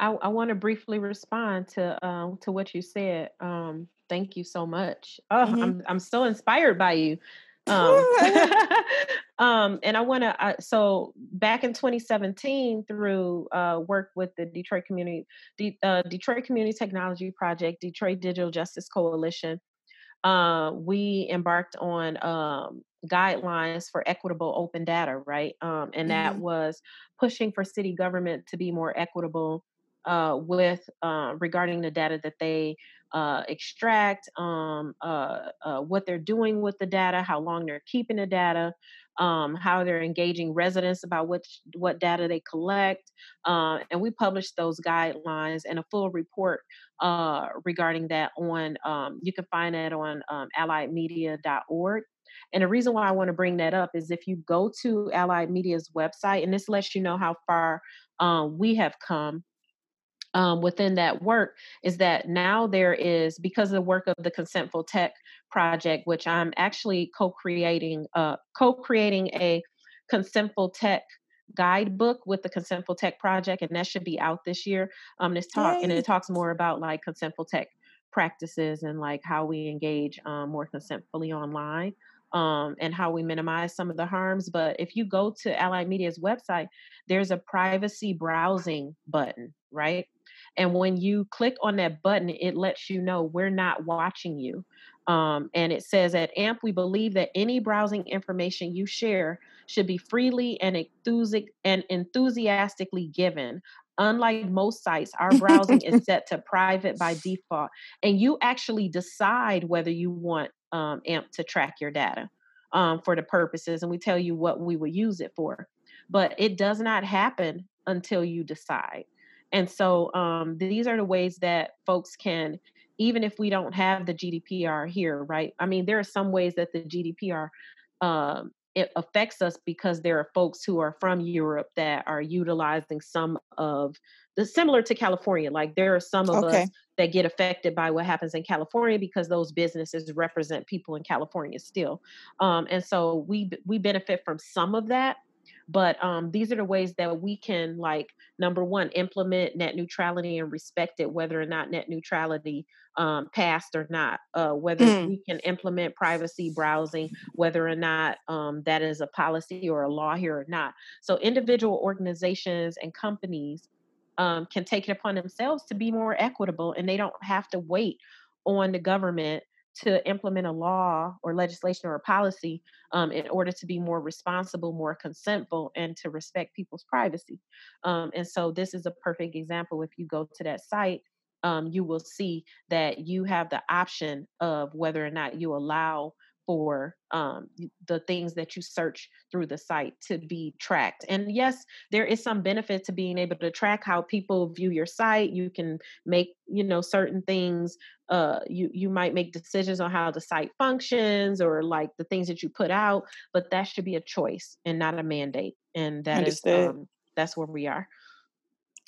I, I want to briefly respond to um, to what you said. Um, thank you so much. Oh, mm-hmm. I'm I'm so inspired by you. [laughs] Um, [laughs] [laughs] um, and I want to. Uh, so back in 2017, through uh, work with the Detroit Community D, uh, Detroit Community Technology Project, Detroit Digital Justice Coalition, uh, we embarked on um, guidelines for equitable open data, right? Um, and that mm-hmm. was pushing for city government to be more equitable uh, with uh, regarding the data that they uh, extract, um, uh, uh, what they're doing with the data, how long they're keeping the data, um, how they're engaging residents about which what data they collect, uh, and we published those guidelines and a full report uh, regarding that on. Um, you can find that on um, alliedmedia.org. And the reason why I want to bring that up is if you go to Allied Media's website, and this lets you know how far um, we have come um, within that work is that now there is because of the work of the consentful tech project which i'm actually co-creating uh, co-creating a consentful tech guidebook with the consentful tech project and that should be out this year um this talk Yay. and it talks more about like consentful tech practices and like how we engage um, more consentfully online um, and how we minimize some of the harms. But if you go to Allied Media's website, there's a privacy browsing button, right? And when you click on that button, it lets you know we're not watching you. Um, and it says at AMP, we believe that any browsing information you share should be freely and, enthusi- and enthusiastically given. Unlike most sites, our browsing is [laughs] set to private by default. And you actually decide whether you want um, AMP to track your data um, for the purposes, and we tell you what we will use it for. But it does not happen until you decide. And so um, these are the ways that folks can even if we don't have the GDPR here, right? I mean, there are some ways that the GDPR um, it affects us because there are folks who are from Europe that are utilizing some of the similar to California. Like there are some of okay. us that get affected by what happens in California because those businesses represent people in California still, um, and so we we benefit from some of that but um, these are the ways that we can like number one implement net neutrality and respect it whether or not net neutrality um, passed or not uh, whether mm. we can implement privacy browsing whether or not um, that is a policy or a law here or not so individual organizations and companies um, can take it upon themselves to be more equitable and they don't have to wait on the government to implement a law or legislation or a policy um, in order to be more responsible, more consentful, and to respect people's privacy. Um, and so, this is a perfect example. If you go to that site, um, you will see that you have the option of whether or not you allow for um, the things that you search through the site to be tracked. And yes, there is some benefit to being able to track how people view your site. You can make, you know, certain things. Uh, you you might make decisions on how the site functions or like the things that you put out, but that should be a choice and not a mandate. And that Understood. is um, that's where we are.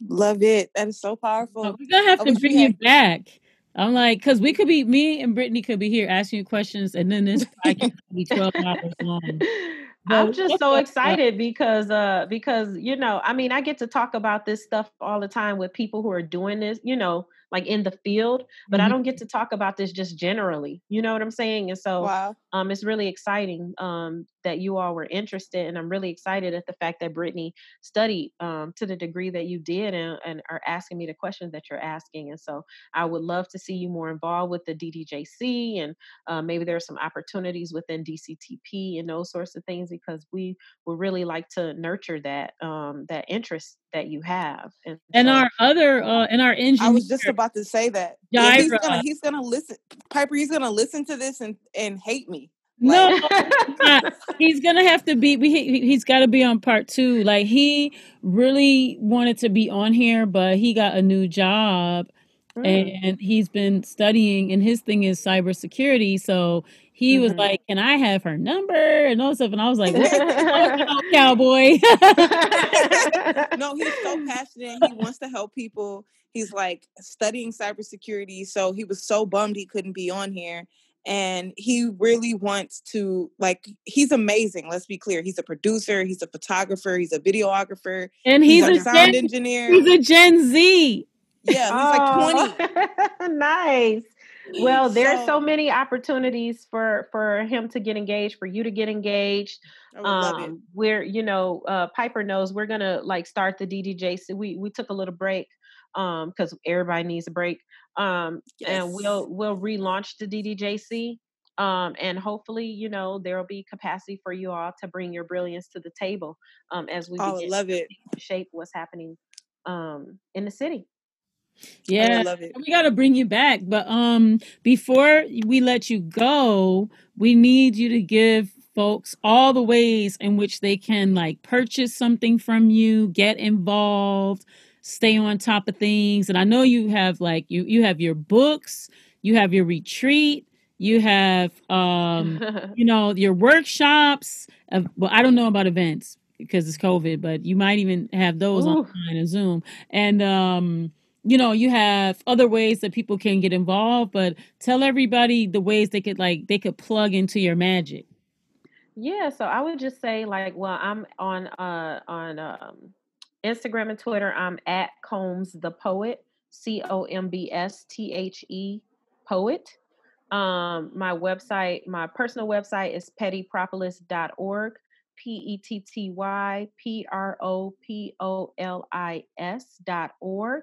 Love it. That is so powerful. we're gonna have to bring you back I'm like, because we could be me and Brittany could be here asking you questions, and then this [laughs] could be 12 hours long. I'm just so excited because uh because you know, I mean, I get to talk about this stuff all the time with people who are doing this, you know, like in the field, but mm-hmm. I don't get to talk about this just generally. You know what I'm saying? And so wow. um it's really exciting um that you all were interested and I'm really excited at the fact that Brittany studied um to the degree that you did and, and are asking me the questions that you're asking. And so I would love to see you more involved with the DDJC and uh, maybe there are some opportunities within DCTP and those sorts of things because we would really like to nurture that um that interest that you have. And, and so, our other uh and our engineer I was just about to say that. Yeah, he's gonna he's gonna listen Piper, he's gonna listen to this and and hate me. Like, no, he's gonna have to be. He, he's got to be on part two. Like he really wanted to be on here, but he got a new job, mm. and he's been studying. And his thing is cybersecurity. So he mm-hmm. was like, "Can I have her number?" and all stuff. And I was like, oh, [laughs] "Cowboy." no, he's so passionate. He wants to help people. He's like studying cybersecurity, so he was so bummed he couldn't be on here and he really wants to like he's amazing let's be clear he's a producer he's a photographer he's a videographer and he's, he's a, sound gen, engineer he's a gen z yeah he's oh. like 20 [laughs] nice well there's so, so, many opportunities for for him to get engaged for you to get engaged. Um we're you know uh piper knows we're gonna like start the ddj so we we took a little break um because everybody needs a break um yes. and we'll we'll relaunch the ddjc um and hopefully you know there will be capacity for you all to bring your brilliance to the table um as we oh, love it. shape what's happening um in the city yeah, we got to bring you back. But um, before we let you go, we need you to give folks all the ways in which they can like purchase something from you, get involved, stay on top of things. And I know you have like you you have your books, you have your retreat, you have um, [laughs] you know, your workshops. Well, I don't know about events because it's COVID, but you might even have those Ooh. online and Zoom. And um you know you have other ways that people can get involved but tell everybody the ways they could like they could plug into your magic. Yeah so i would just say like well i'm on uh on um instagram and twitter i'm at combs the poet c-o-m-b-s-t-h-e poet. Um my website my personal website is pettypropolis.org p-e-t-t-y-p-r-o-p-o-l-i-s dot org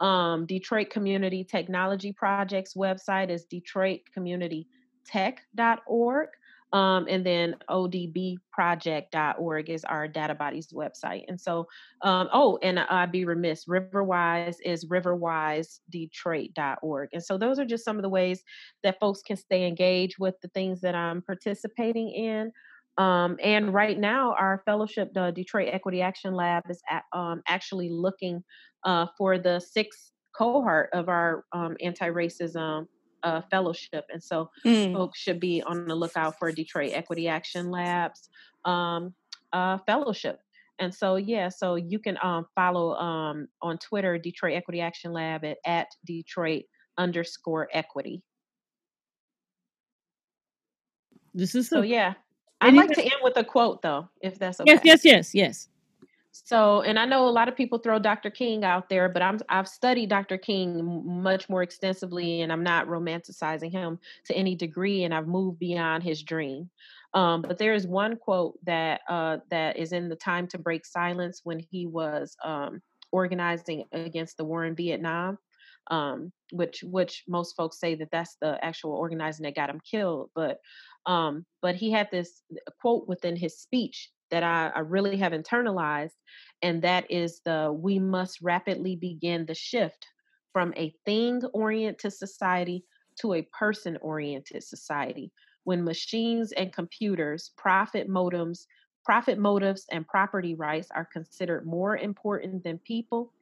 um, Detroit Community Technology Project's website is detroitcommunitytech.org. Um, and then odbproject.org is our data bodies website. And so, um, oh, and I'd be remiss, Riverwise is riverwisedetroit.org. And so those are just some of the ways that folks can stay engaged with the things that I'm participating in. Um, and right now, our fellowship, the Detroit Equity Action Lab, is at, um, actually looking uh, for the sixth cohort of our um, anti-racism uh, fellowship, and so mm. folks should be on the lookout for Detroit Equity Action Labs um, uh, fellowship. And so, yeah, so you can um, follow um, on Twitter Detroit Equity Action Lab at, at Detroit underscore equity. This is so, a- yeah. I'd like to end with a quote, though, if that's okay. Yes, yes, yes, yes. So, and I know a lot of people throw Dr. King out there, but I'm I've studied Dr. King much more extensively, and I'm not romanticizing him to any degree, and I've moved beyond his dream. Um, but there is one quote that uh, that is in the Time to Break Silence when he was um, organizing against the war in Vietnam, um, which which most folks say that that's the actual organizing that got him killed. But um, but he had this quote within his speech that I, I really have internalized, and that is the "We must rapidly begin the shift from a thing-oriented society to a person-oriented society." when machines and computers, profit modems, profit motives and property rights are considered more important than people,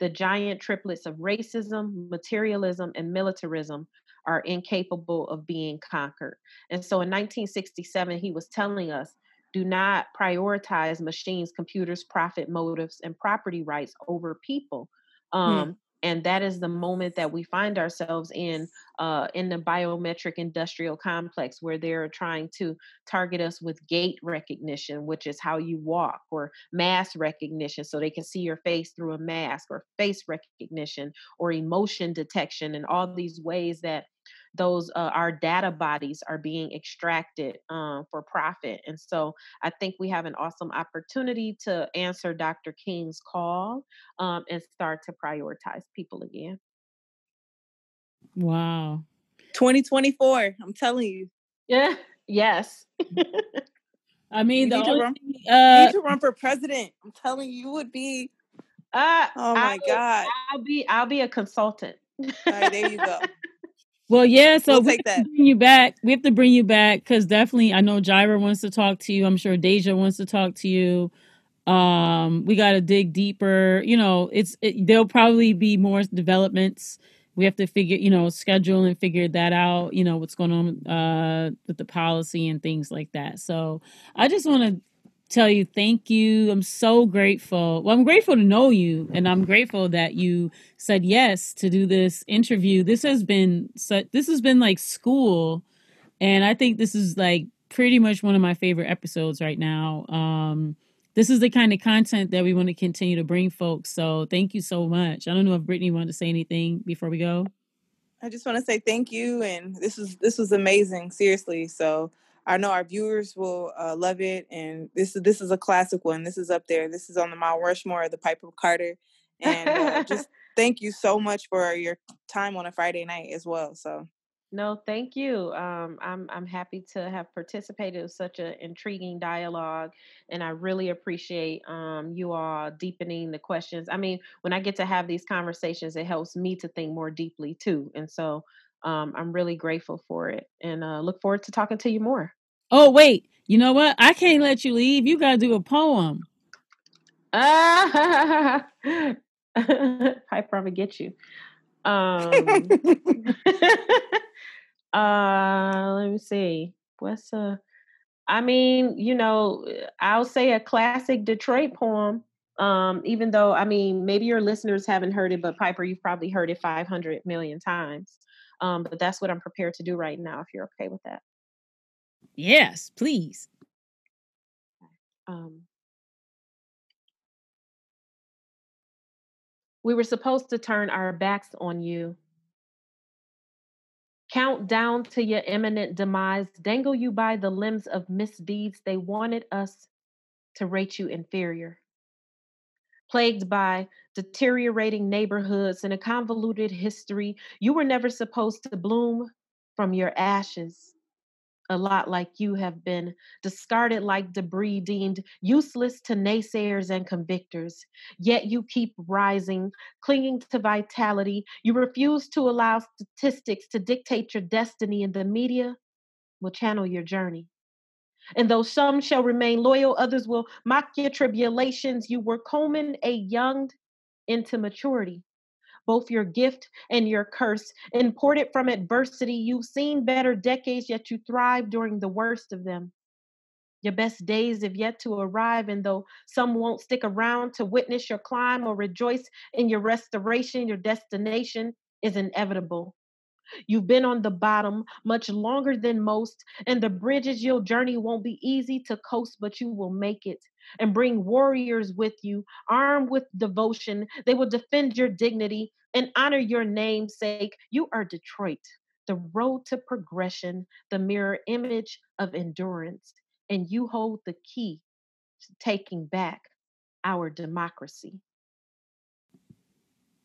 the giant triplets of racism, materialism, and militarism are incapable of being conquered. And so in 1967, he was telling us do not prioritize machines, computers, profit motives, and property rights over people. Hmm. Um, and that is the moment that we find ourselves in uh, in the biometric industrial complex where they're trying to target us with gait recognition which is how you walk or mask recognition so they can see your face through a mask or face recognition or emotion detection and all these ways that those uh, our data bodies are being extracted um, for profit and so i think we have an awesome opportunity to answer dr king's call um, and start to prioritize people again. Wow. 2024 i'm telling you. Yeah yes. I mean you the need, run, uh, you need to run for president. I'm telling you, you would be uh, oh my I'll, god. I'll be i'll be a consultant. All right there you go [laughs] well, yeah. So we'll we take have that. to bring you back. We have to bring you back because definitely, I know Jira wants to talk to you. I'm sure Deja wants to talk to you. Um, we got to dig deeper. You know, it's it, there'll probably be more developments. We have to figure, you know, schedule and figure that out. You know, what's going on uh, with the policy and things like that. So I just want to tell you thank you. I'm so grateful. Well, I'm grateful to know you, and I'm grateful that you said yes to do this interview. This has been such. This has been like school, and I think this is like pretty much one of my favorite episodes right now. Um, this is the kind of content that we want to continue to bring folks. So thank you so much. I don't know if Brittany wanted to say anything before we go. I just want to say thank you, and this is this was amazing. Seriously, so I know our viewers will uh, love it, and this is this is a classic one. This is up there. This is on the Mount Rushmore, the Piper Carter, and uh, [laughs] just thank you so much for your time on a Friday night as well. So. No, thank you. Um, I'm I'm happy to have participated in such an intriguing dialogue, and I really appreciate um, you all deepening the questions. I mean, when I get to have these conversations, it helps me to think more deeply too, and so um, I'm really grateful for it and uh, look forward to talking to you more. Oh, wait. You know what? I can't let you leave. You got to do a poem. [laughs] I probably get you. Um, [laughs] [laughs] uh, let me see. What's a? I mean, you know, I'll say a classic Detroit poem. Um, even though I mean, maybe your listeners haven't heard it, but Piper, you've probably heard it 500 million times. Um, but that's what I'm prepared to do right now, if you're okay with that. Yes, please. Um, we were supposed to turn our backs on you. Count down to your imminent demise, dangle you by the limbs of misdeeds. They wanted us to rate you inferior plagued by deteriorating neighborhoods and a convoluted history. You were never supposed to bloom from your ashes. A lot like you have been discarded like debris, deemed useless to naysayers and convictors. Yet you keep rising, clinging to vitality. You refuse to allow statistics to dictate your destiny, and the media will channel your journey. And though some shall remain loyal, others will mock your tribulations. You were combing a young into maturity. both your gift and your curse. Imported from adversity, you've seen better decades, yet you thrive during the worst of them. Your best days have yet to arrive, and though some won't stick around to witness your climb or rejoice in your restoration, your destination is inevitable. You've been on the bottom much longer than most, and the bridges you'll journey won't be easy to coast, but you will make it and bring warriors with you, armed with devotion. They will defend your dignity and honor your namesake. You are Detroit, the road to progression, the mirror image of endurance and you hold the key to taking back our democracy.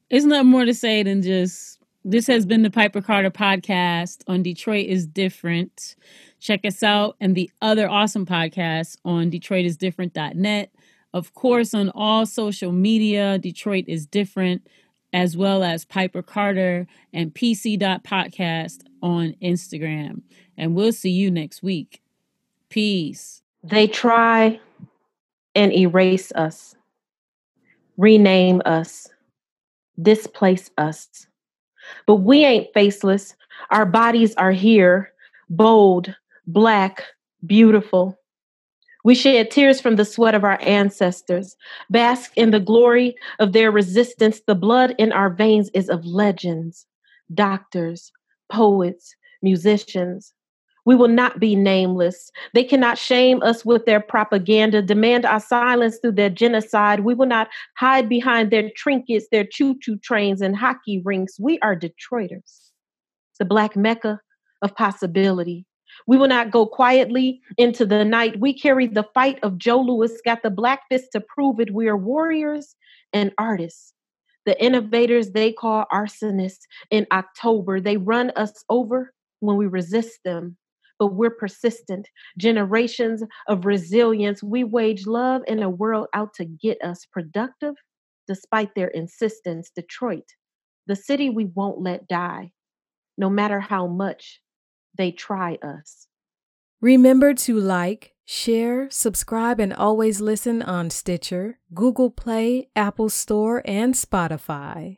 Isn't more to say than just this has been the Piper Carter podcast on Detroit is Different. Check us out and the other awesome podcasts on DetroitisDifferent.net. Of course, on all social media, Detroit is Different, as well as Piper Carter and PC.podcast on Instagram. And we'll see you next week. Peace. They try and erase us, rename us, displace us. But we ain't faceless. Our bodies are here, bold, black, beautiful. We shed tears from the sweat of our ancestors, bask in the glory of their resistance. The blood in our veins is of legends, doctors, poets, musicians, we will not be nameless. They cannot shame us with their propaganda, demand our silence through their genocide. We will not hide behind their trinkets, their choo choo trains, and hockey rinks. We are Detroiters, the Black Mecca of possibility. We will not go quietly into the night. We carry the fight of Joe Louis, got the black fist to prove it. We are warriors and artists. The innovators they call arsonists in October. They run us over when we resist them but we're persistent. Generations of resilience. We wage love in a world out to get us productive despite their insistence. Detroit, the city we won't let die, no matter how much they try us. Remember to like, share, subscribe, and always listen on Stitcher, Google Play, Apple Store, and Spotify.